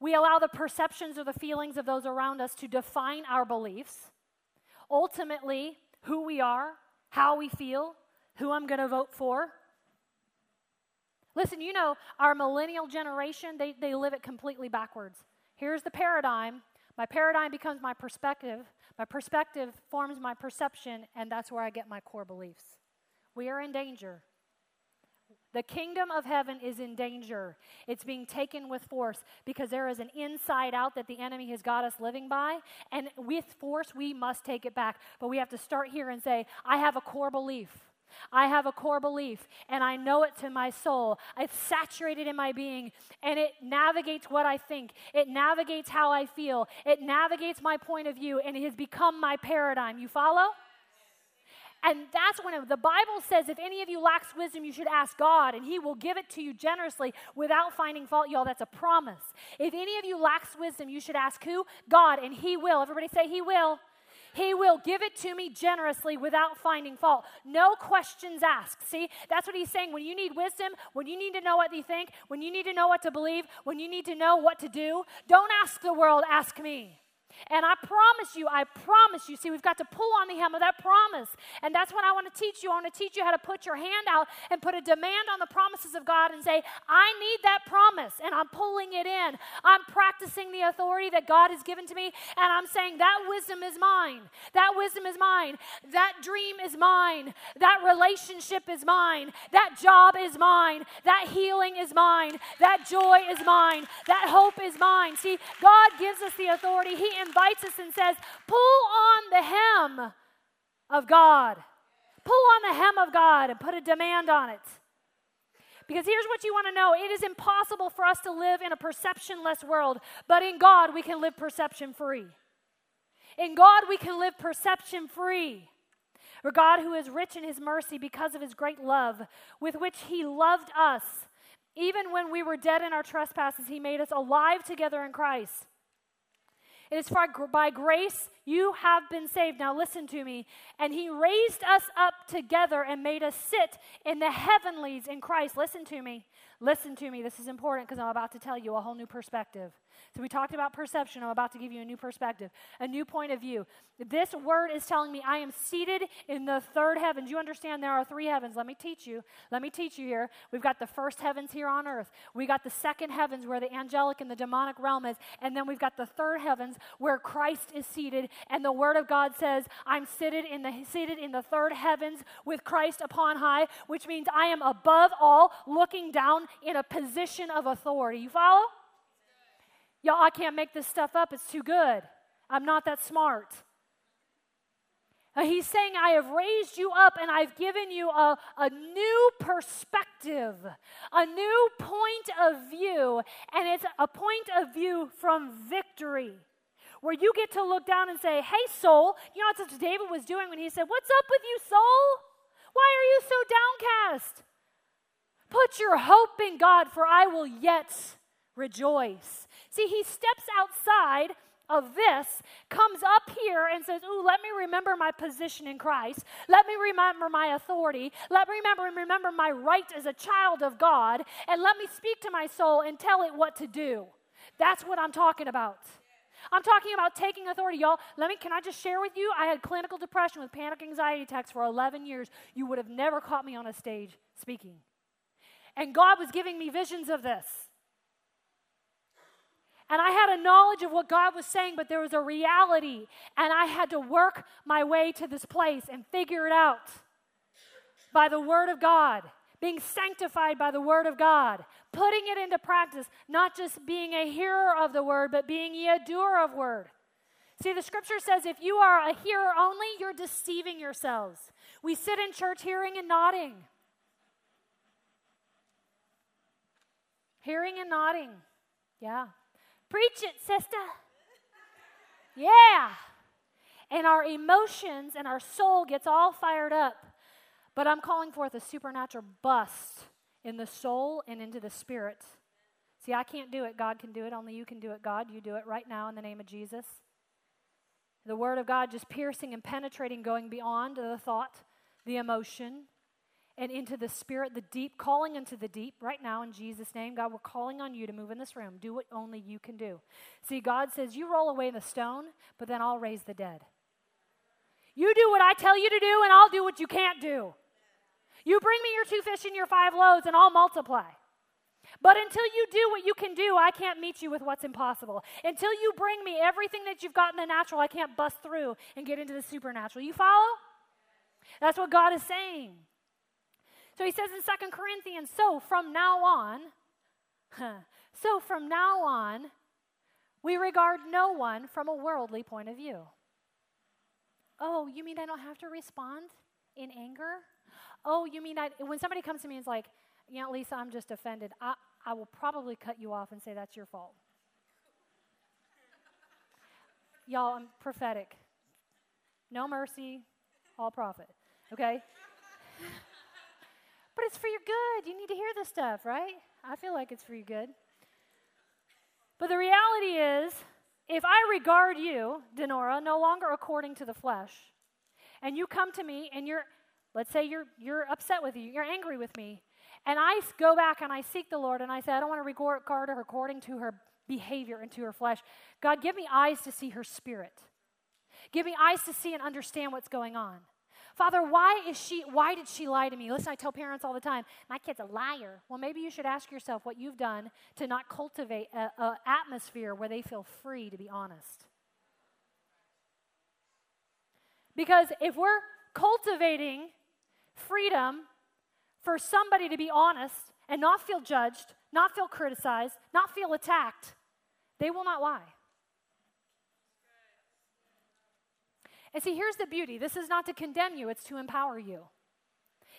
We allow the perceptions or the feelings of those around us to define our beliefs. Ultimately, who we are, how we feel, who I'm going to vote for. Listen, you know, our millennial generation, they, they live it completely backwards. Here's the paradigm. My paradigm becomes my perspective. My perspective forms my perception, and that's where I get my core beliefs. We are in danger. The kingdom of heaven is in danger. It's being taken with force because there is an inside out that the enemy has got us living by. And with force, we must take it back. But we have to start here and say, I have a core belief. I have a core belief and I know it to my soul. It's saturated in my being and it navigates what I think. It navigates how I feel. It navigates my point of view and it has become my paradigm. You follow? And that's when the Bible says, if any of you lacks wisdom, you should ask God, and He will give it to you generously without finding fault. Y'all, that's a promise. If any of you lacks wisdom, you should ask who? God, and He will. Everybody say, He will. He will give it to me generously without finding fault. No questions asked. See, that's what he's saying. When you need wisdom, when you need to know what you think, when you need to know what to believe, when you need to know what to do, don't ask the world, ask me. And I promise you, I promise you, see, we've got to pull on the hem of that promise. And that's what I want to teach you. I want to teach you how to put your hand out and put a demand on the promises of God and say, I need that promise. And I'm pulling it in. I'm practicing the authority that God has given to me. And I'm saying, that wisdom is mine. That wisdom is mine. That dream is mine. That relationship is mine. That job is mine. That healing is mine. That joy is mine. That hope is mine. See, God gives us the authority. He invites us and says, Pull on the hem of God. Pull on the hem of God and put a demand on it. Because here's what you want to know it is impossible for us to live in a perceptionless world, but in God we can live perception free. In God we can live perception free. For God, who is rich in his mercy because of his great love, with which he loved us, even when we were dead in our trespasses, he made us alive together in Christ. It is by grace you have been saved. Now listen to me. And he raised us up together and made us sit in the heavenlies in Christ. Listen to me. Listen to me. This is important because I'm about to tell you a whole new perspective. So we talked about perception. I'm about to give you a new perspective, a new point of view. This word is telling me I am seated in the third heavens. You understand there are three heavens. Let me teach you. Let me teach you here. We've got the first heavens here on earth. We got the second heavens where the angelic and the demonic realm is, and then we've got the third heavens where Christ is seated. And the Word of God says, "I'm seated in the seated in the third heavens with Christ upon high," which means I am above all, looking down in a position of authority. You follow? Y'all, I can't make this stuff up. It's too good. I'm not that smart. Uh, he's saying, I have raised you up and I've given you a, a new perspective, a new point of view, and it's a point of view from victory. Where you get to look down and say, Hey, soul, you know what David was doing when he said, What's up with you, soul? Why are you so downcast? Put your hope in God, for I will yet rejoice. See, he steps outside of this, comes up here and says, Ooh, let me remember my position in Christ. Let me remember my authority. Let me remember, and remember my right as a child of God. And let me speak to my soul and tell it what to do. That's what I'm talking about. I'm talking about taking authority, y'all. Let me can I just share with you? I had clinical depression with panic anxiety attacks for 11 years. You would have never caught me on a stage speaking. And God was giving me visions of this. And I had a knowledge of what God was saying, but there was a reality. And I had to work my way to this place and figure it out by the Word of God, being sanctified by the Word of God, putting it into practice, not just being a hearer of the Word, but being a doer of Word. See, the scripture says if you are a hearer only, you're deceiving yourselves. We sit in church hearing and nodding. Hearing and nodding. Yeah. Preach it, sister. Yeah. and our emotions and our soul gets all fired up. But I'm calling forth a supernatural bust in the soul and into the spirit. See, I can't do it. God can do it. Only you can do it, God. You do it right now in the name of Jesus. The Word of God just piercing and penetrating, going beyond the thought, the emotion, and into the spirit, the deep, calling into the deep right now in Jesus' name. God, we're calling on you to move in this room. Do what only you can do. See, God says, You roll away the stone, but then I'll raise the dead. You do what I tell you to do, and I'll do what you can't do. You bring me your two fish and your five loaves, and I'll multiply. But until you do what you can do, I can't meet you with what's impossible. Until you bring me everything that you've got in the natural, I can't bust through and get into the supernatural. You follow? That's what God is saying. So he says in Second Corinthians, so from now on, so from now on, we regard no one from a worldly point of view. Oh, you mean I don't have to respond in anger? Oh, you mean I, when somebody comes to me and is like, you know, Lisa, I'm just offended, I, I will probably cut you off and say that's your fault. Y'all, I'm prophetic. No mercy, all prophet. Okay? But it's for your good. You need to hear this stuff, right? I feel like it's for your good. But the reality is, if I regard you, Denora, no longer according to the flesh, and you come to me and you're, let's say you're, you're upset with you, you're angry with me, and I go back and I seek the Lord and I say, I don't want to regard her according to her behavior and to her flesh. God, give me eyes to see her spirit. Give me eyes to see and understand what's going on. Father, why is she why did she lie to me? Listen, I tell parents all the time, my kid's a liar. Well, maybe you should ask yourself what you've done to not cultivate an atmosphere where they feel free to be honest. Because if we're cultivating freedom for somebody to be honest and not feel judged, not feel criticized, not feel attacked, they will not lie. And see, here's the beauty this is not to condemn you, it's to empower you.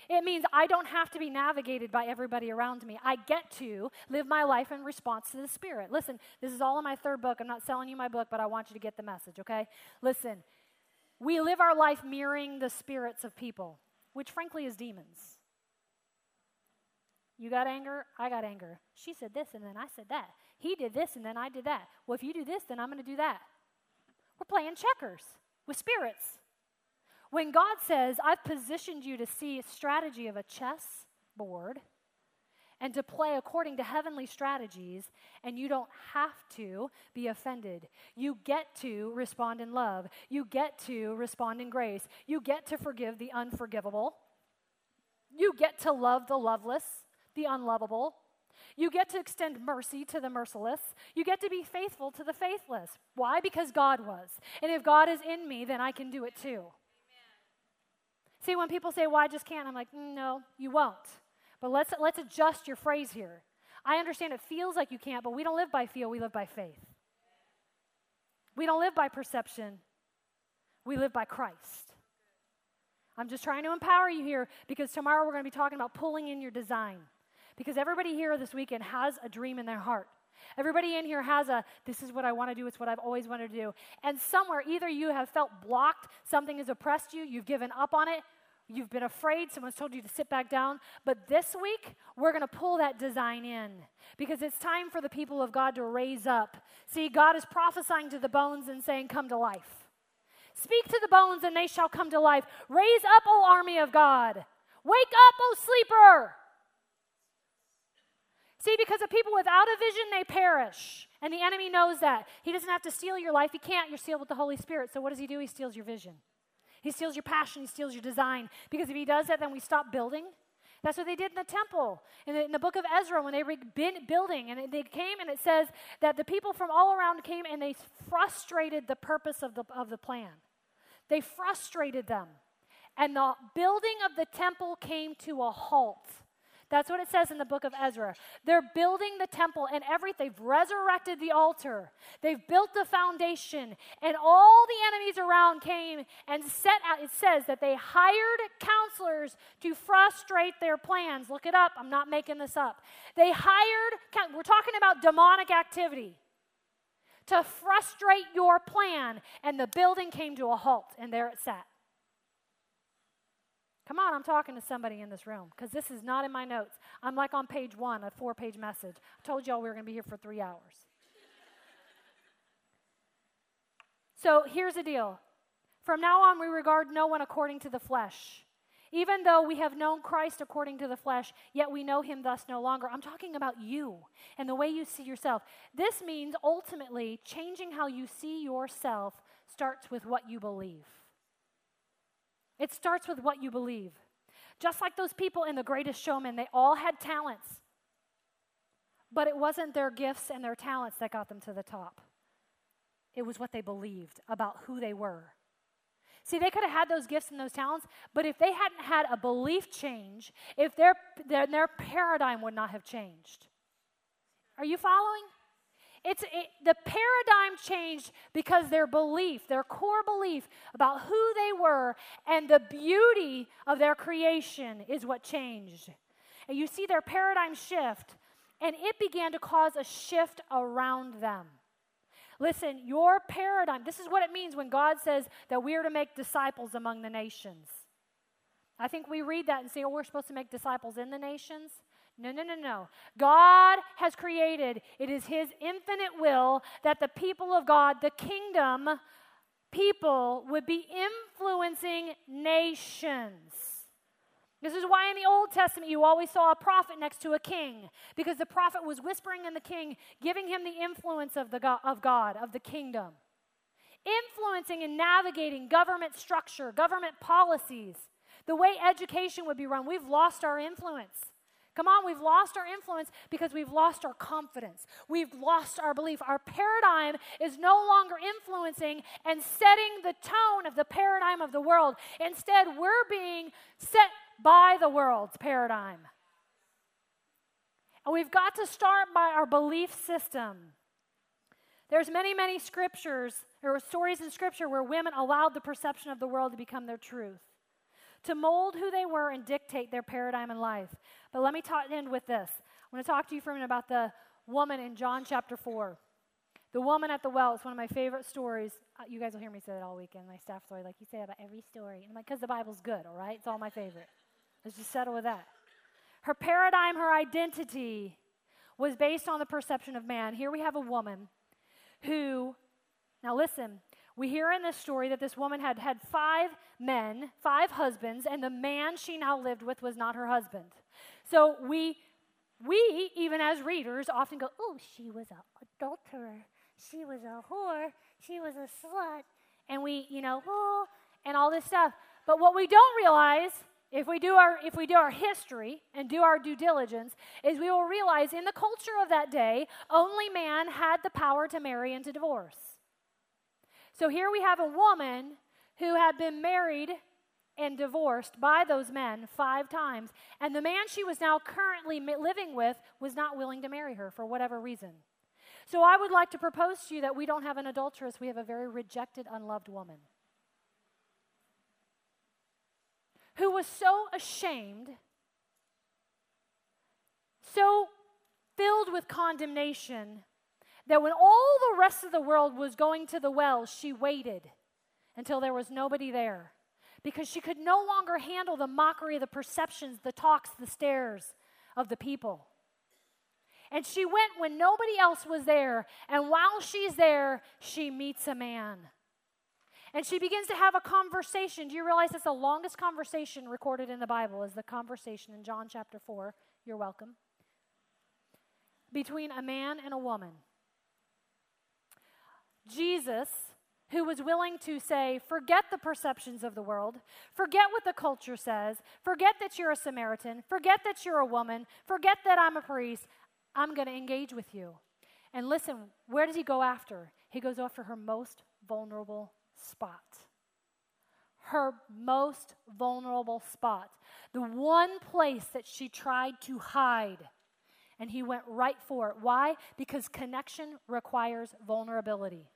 It means I don't have to be navigated by everybody around me. I get to live my life in response to the Spirit. Listen, this is all in my third book. I'm not selling you my book, but I want you to get the message, okay? Listen, we live our life mirroring the spirits of people, which frankly is demons. You got anger, I got anger. She said this, and then I said that. He did this, and then I did that. Well, if you do this, then I'm going to do that. We're playing checkers with spirits. When God says, I've positioned you to see strategy of a chess board and to play according to heavenly strategies, and you don't have to be offended. You get to respond in love. You get to respond in grace. You get to forgive the unforgivable. You get to love the loveless, the unlovable. You get to extend mercy to the merciless. You get to be faithful to the faithless. Why? Because God was. And if God is in me, then I can do it too. Amen. See, when people say, well, I just can't, I'm like, mm, no, you won't. But let's, let's adjust your phrase here. I understand it feels like you can't, but we don't live by feel, we live by faith. We don't live by perception, we live by Christ. I'm just trying to empower you here because tomorrow we're going to be talking about pulling in your design. Because everybody here this weekend has a dream in their heart. Everybody in here has a, this is what I want to do, it's what I've always wanted to do. And somewhere, either you have felt blocked, something has oppressed you, you've given up on it, you've been afraid, someone's told you to sit back down. But this week, we're going to pull that design in because it's time for the people of God to raise up. See, God is prophesying to the bones and saying, Come to life. Speak to the bones and they shall come to life. Raise up, O army of God. Wake up, O sleeper. See, because of people without a vision, they perish. And the enemy knows that. He doesn't have to steal your life. He can't. You're sealed with the Holy Spirit. So what does he do? He steals your vision. He steals your passion. He steals your design. Because if he does that, then we stop building. That's what they did in the temple. In the, in the book of Ezra, when they were building, and they came, and it says that the people from all around came and they frustrated the purpose of the, of the plan. They frustrated them. And the building of the temple came to a halt. That's what it says in the book of Ezra. They're building the temple and everything. They've resurrected the altar. They've built the foundation. And all the enemies around came and set out. It says that they hired counselors to frustrate their plans. Look it up. I'm not making this up. They hired, we're talking about demonic activity to frustrate your plan. And the building came to a halt, and there it sat. Come on, I'm talking to somebody in this room because this is not in my notes. I'm like on page one, a four page message. I told y'all we were going to be here for three hours. so here's the deal from now on, we regard no one according to the flesh. Even though we have known Christ according to the flesh, yet we know him thus no longer. I'm talking about you and the way you see yourself. This means ultimately changing how you see yourself starts with what you believe. It starts with what you believe. Just like those people in The Greatest Showman, they all had talents, but it wasn't their gifts and their talents that got them to the top. It was what they believed about who they were. See, they could have had those gifts and those talents, but if they hadn't had a belief change, if their, their, their paradigm would not have changed. Are you following? It's it, the paradigm changed because their belief, their core belief about who they were and the beauty of their creation is what changed. And you see their paradigm shift, and it began to cause a shift around them. Listen, your paradigm, this is what it means when God says that we are to make disciples among the nations. I think we read that and say, oh, we're supposed to make disciples in the nations. No, no, no, no. God has created, it is His infinite will that the people of God, the kingdom people, would be influencing nations. This is why in the Old Testament you always saw a prophet next to a king, because the prophet was whispering in the king, giving him the influence of, the God, of God, of the kingdom. Influencing and navigating government structure, government policies, the way education would be run. We've lost our influence. Come on, we've lost our influence because we've lost our confidence. We've lost our belief. Our paradigm is no longer influencing and setting the tone of the paradigm of the world. Instead, we're being set by the world's paradigm. And we've got to start by our belief system. There's many, many scriptures There or stories in scripture where women allowed the perception of the world to become their truth to mold who they were and dictate their paradigm in life. But let me end with this. I want to talk to you for a minute about the woman in John chapter 4. The woman at the well is one of my favorite stories. Uh, you guys will hear me say that all weekend. My staff story, like you say about every story. And I'm like, because the Bible's good, all right? It's all my favorite. Let's just settle with that. Her paradigm, her identity was based on the perception of man. Here we have a woman who, now listen, we hear in this story that this woman had had five men, five husbands, and the man she now lived with was not her husband. So we, we even as readers, often go, "Oh, she was an adulterer. She was a whore. She was a slut." And we, you know, oh, and all this stuff. But what we don't realize if we do our if we do our history and do our due diligence is we will realize in the culture of that day only man had the power to marry and to divorce so here we have a woman who had been married and divorced by those men five times, and the man she was now currently living with was not willing to marry her for whatever reason. So I would like to propose to you that we don't have an adulteress, we have a very rejected, unloved woman who was so ashamed, so filled with condemnation that when all the rest of the world was going to the well, she waited until there was nobody there because she could no longer handle the mockery, the perceptions, the talks, the stares of the people. And she went when nobody else was there, and while she's there, she meets a man. And she begins to have a conversation. Do you realize it's the longest conversation recorded in the Bible is the conversation in John chapter 4. You're welcome. Between a man and a woman. Jesus, who was willing to say, forget the perceptions of the world, forget what the culture says, forget that you're a Samaritan, forget that you're a woman, forget that I'm a priest, I'm going to engage with you. And listen, where does he go after? He goes after her most vulnerable spot. Her most vulnerable spot. The one place that she tried to hide. And he went right for it. Why? Because connection requires vulnerability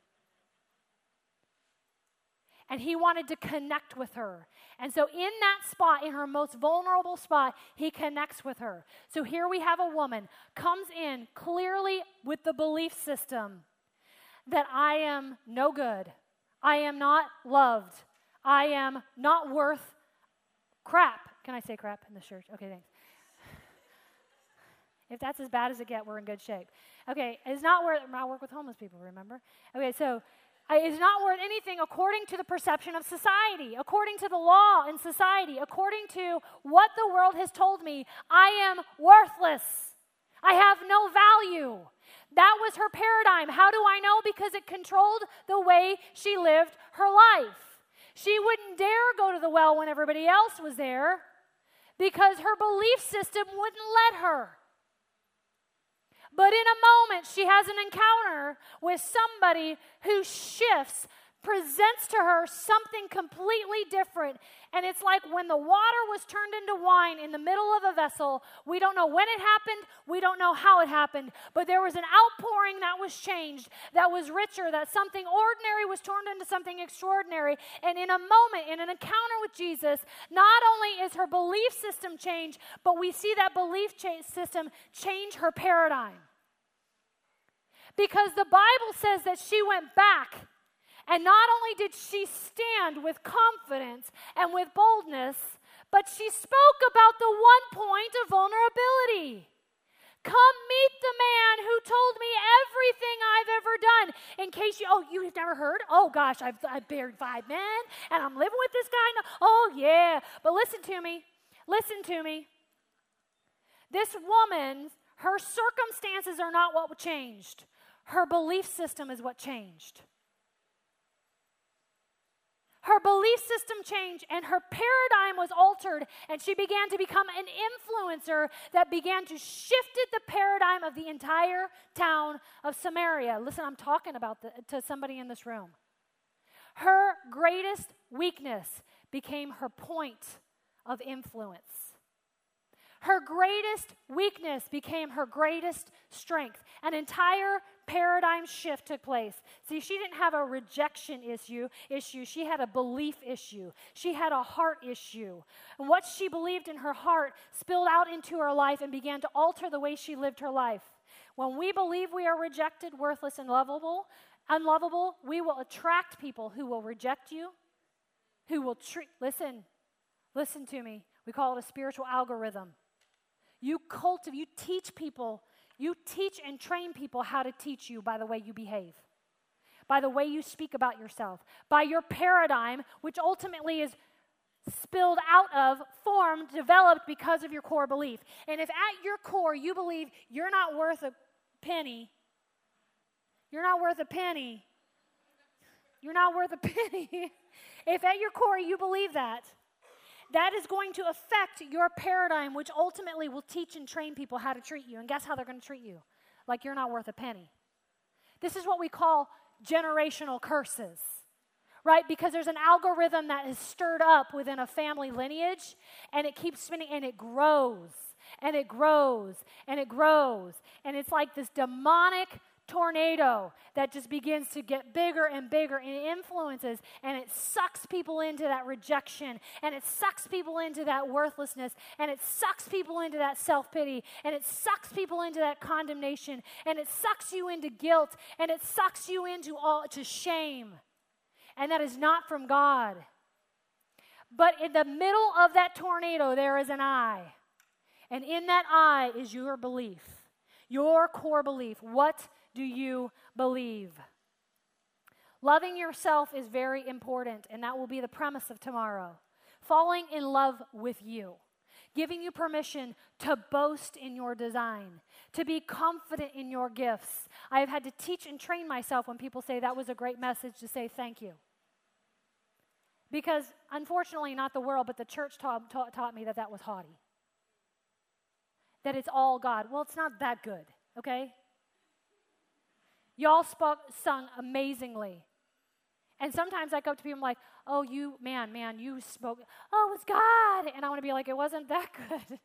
and he wanted to connect with her. And so, in that spot, in her most vulnerable spot, he connects with her. So, here we have a woman comes in clearly with the belief system that I am no good. I am not loved. I am not worth crap. Can I say crap in the church? Okay, thanks. If that's as bad as it gets, we're in good shape. Okay, it's not worth. I work with homeless people. Remember? Okay, so it's not worth anything according to the perception of society, according to the law in society, according to what the world has told me. I am worthless. I have no value. That was her paradigm. How do I know? Because it controlled the way she lived her life. She wouldn't dare go to the well when everybody else was there because her belief system wouldn't let her. But in a moment, she has an encounter with somebody who shifts presents to her something completely different. And it's like when the water was turned into wine in the middle of a vessel. We don't know when it happened, we don't know how it happened, but there was an outpouring that was changed, that was richer, that something ordinary was turned into something extraordinary. And in a moment, in an encounter with Jesus, not only is her belief system changed, but we see that belief cha- system change her paradigm. Because the Bible says that she went back and not only did she stand with confidence and with boldness, but she spoke about the one point of vulnerability. Come meet the man who told me everything I've ever done. In case you, oh, you've never heard? Oh gosh, I've, I've buried five men and I'm living with this guy. Now. Oh yeah. But listen to me. Listen to me. This woman, her circumstances are not what changed, her belief system is what changed. Her belief system changed and her paradigm was altered, and she began to become an influencer that began to shifted the paradigm of the entire town of Samaria. Listen, I'm talking about the, to somebody in this room. Her greatest weakness became her point of influence. Her greatest weakness became her greatest strength. An entire paradigm shift took place. See, she didn't have a rejection issue, issue. She had a belief issue. She had a heart issue. And what she believed in her heart spilled out into her life and began to alter the way she lived her life. When we believe we are rejected, worthless, and lovable, unlovable, we will attract people who will reject you, who will treat, listen, listen to me. We call it a spiritual algorithm. You cultivate, you teach people, you teach and train people how to teach you by the way you behave, by the way you speak about yourself, by your paradigm, which ultimately is spilled out of, formed, developed because of your core belief. And if at your core you believe you're not worth a penny, you're not worth a penny, you're not worth a penny. if at your core you believe that, that is going to affect your paradigm, which ultimately will teach and train people how to treat you. And guess how they're going to treat you? Like you're not worth a penny. This is what we call generational curses, right? Because there's an algorithm that is stirred up within a family lineage, and it keeps spinning and it grows and it grows and it grows. And it's like this demonic tornado that just begins to get bigger and bigger and influences and it sucks people into that rejection and it sucks people into that worthlessness and it sucks people into that self-pity and it sucks people into that condemnation and it sucks you into guilt and it sucks you into all to shame. And that is not from God. But in the middle of that tornado there is an eye and in that eye is your belief your core belief. What do you believe? Loving yourself is very important, and that will be the premise of tomorrow. Falling in love with you, giving you permission to boast in your design, to be confident in your gifts. I have had to teach and train myself when people say that was a great message to say thank you. Because unfortunately, not the world, but the church taught, taught, taught me that that was haughty. That it's all God. Well, it's not that good, okay? Y'all spoke, sung amazingly. And sometimes I go up to people, and like, oh, you, man, man, you spoke, oh, it's God. And I want to be like, it wasn't that good.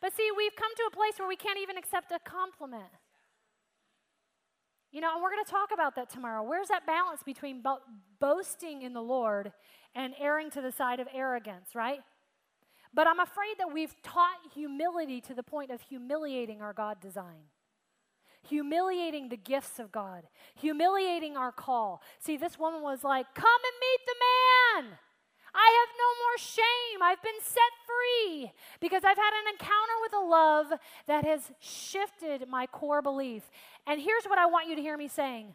but see, we've come to a place where we can't even accept a compliment. You know, and we're going to talk about that tomorrow. Where's that balance between bo- boasting in the Lord and erring to the side of arrogance, right? But I'm afraid that we've taught humility to the point of humiliating our God design. humiliating the gifts of God, humiliating our call. See, this woman was like, Come and meet the man. I have no more shame. I've been set free because I've had an encounter with a love that has shifted my core belief. And here's what I want you to hear me saying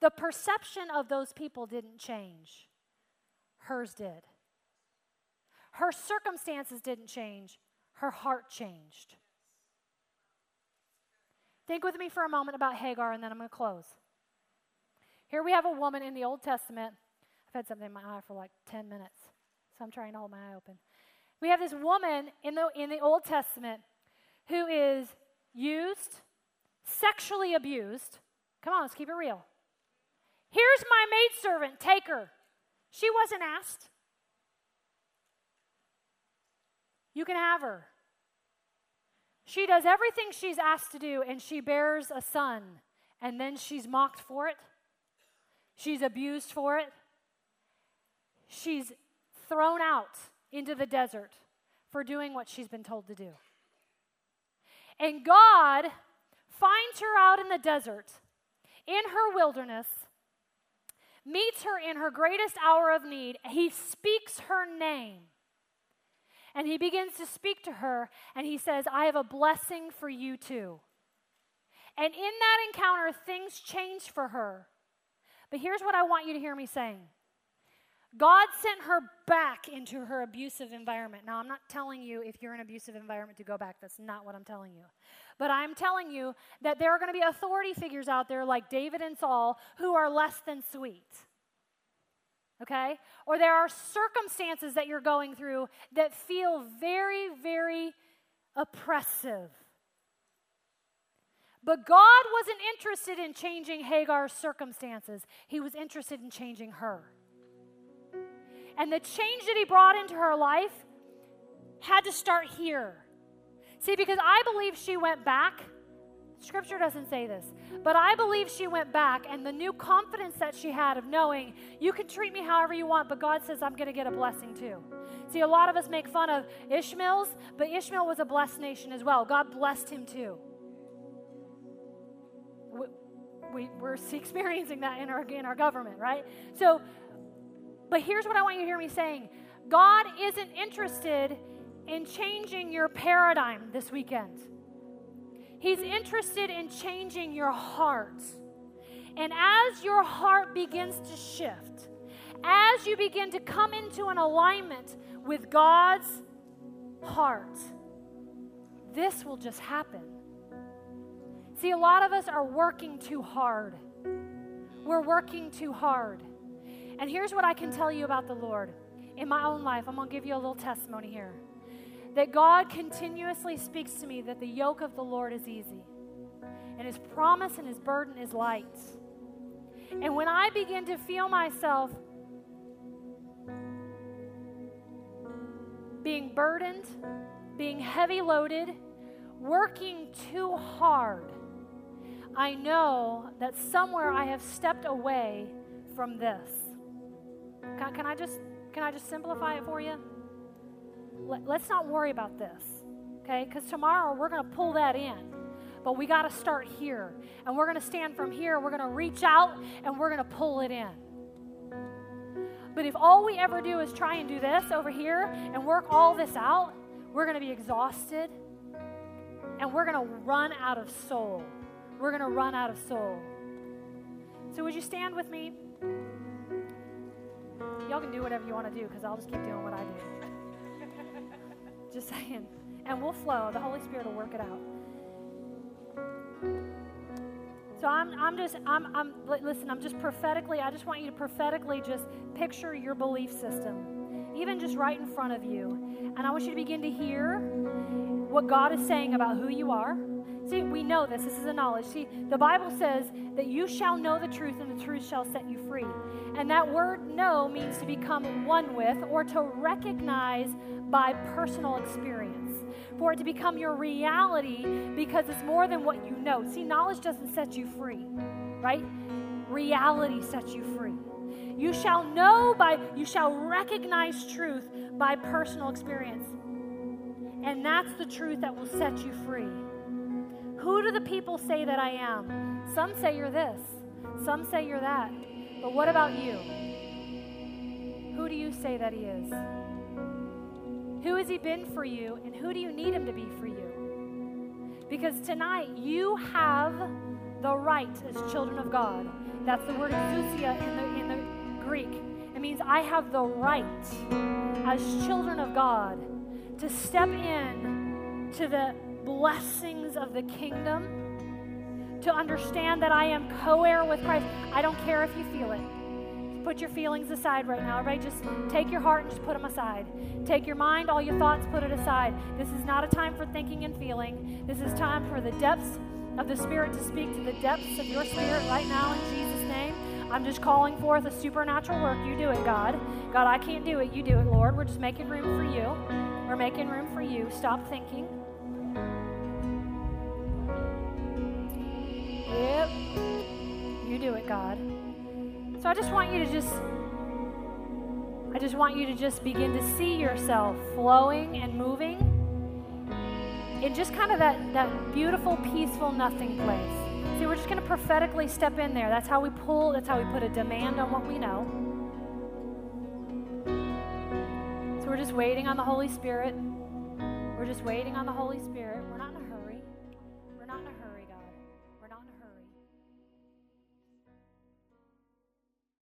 the perception of those people didn't change, hers did. Her circumstances didn't change, her heart changed. Think with me for a moment about Hagar, and then I'm going to close. Here we have a woman in the Old Testament. I've had something in my eye for like 10 minutes, so I'm trying to hold my eye open. We have this woman in the, in the Old Testament who is used, sexually abused. Come on, let's keep it real. Here's my maidservant, take her. She wasn't asked. You can have her. She does everything she's asked to do, and she bears a son, and then she's mocked for it. She's abused for it. She's thrown out into the desert for doing what she's been told to do. And God finds her out in the desert, in her wilderness, meets her in her greatest hour of need. He speaks her name. And he begins to speak to her, and he says, I have a blessing for you too. And in that encounter, things change for her. But here's what I want you to hear me saying God sent her back into her abusive environment. Now, I'm not telling you if you're in an abusive environment to go back. That's not what I'm telling you. But I'm telling you that there are going to be authority figures out there like David and Saul who are less than sweet. Okay? Or there are circumstances that you're going through that feel very, very oppressive. But God wasn't interested in changing Hagar's circumstances, He was interested in changing her. And the change that He brought into her life had to start here. See, because I believe she went back. Scripture doesn't say this, but I believe she went back, and the new confidence that she had of knowing you can treat me however you want, but God says I'm going to get a blessing too. See, a lot of us make fun of Ishmael's, but Ishmael was a blessed nation as well. God blessed him too we, we're experiencing that in our, in our government, right? So, but here's what I want you to hear me saying God isn't interested in changing your paradigm this weekend, He's interested in changing your heart. And as your heart begins to shift, as you begin to come into an alignment with God's heart, this will just happen. See, a lot of us are working too hard. We're working too hard. And here's what I can tell you about the Lord. In my own life, I'm going to give you a little testimony here. That God continuously speaks to me that the yoke of the Lord is easy, and his promise and his burden is light. And when I begin to feel myself being burdened, being heavy loaded, working too hard, I know that somewhere I have stepped away from this. Can, I just can I just simplify it for you? Let, let's not worry about this, okay? Because tomorrow we're going to pull that in. But we got to start here. And we're going to stand from here. We're going to reach out and we're going to pull it in. But if all we ever do is try and do this over here and work all this out, we're going to be exhausted and we're going to run out of soul we're going to run out of soul. So, would you stand with me? Y'all can do whatever you want to do because I'll just keep doing what I do. Just saying. And we'll flow. The Holy Spirit will work it out. So I'm, I'm just, I'm, I'm, listen, I'm just prophetically, I just want you to prophetically just picture your belief system, even just right in front of you. And I want you to begin to hear what God is saying about who you are See, we know this. This is a knowledge. See, the Bible says that you shall know the truth and the truth shall set you free. And that word know means to become one with or to recognize by personal experience. For it to become your reality because it's more than what you know. See, knowledge doesn't set you free, right? Reality sets you free. You shall know by, you shall recognize truth by personal experience. And that's the truth that will set you free. Who do the people say that I am? Some say you're this, some say you're that. But what about you? Who do you say that He is? Who has He been for you, and who do you need Him to be for you? Because tonight you have the right as children of God. That's the word exousia in the, in the Greek. It means I have the right as children of God to step in to the blessings of the kingdom, to understand that I am co heir with Christ. I don't care if you feel it. Put your feelings aside right now. Everybody, just take your heart and just put them aside. Take your mind, all your thoughts, put it aside. This is not a time for thinking and feeling. This is time for the depths of the Spirit to speak to the depths of your spirit right now in Jesus' name. I'm just calling forth a supernatural work. You do it, God. God, I can't do it. You do it, Lord. We're just making room for you. We're making room for you. Stop thinking. Yep. You do it, God. So I just want you to just I just want you to just begin to see yourself flowing and moving in just kind of that, that beautiful, peaceful nothing place. See, we're just going to prophetically step in there. That's how we pull, that's how we put a demand on what we know. So we're just waiting on the Holy Spirit. We're just waiting on the Holy Spirit.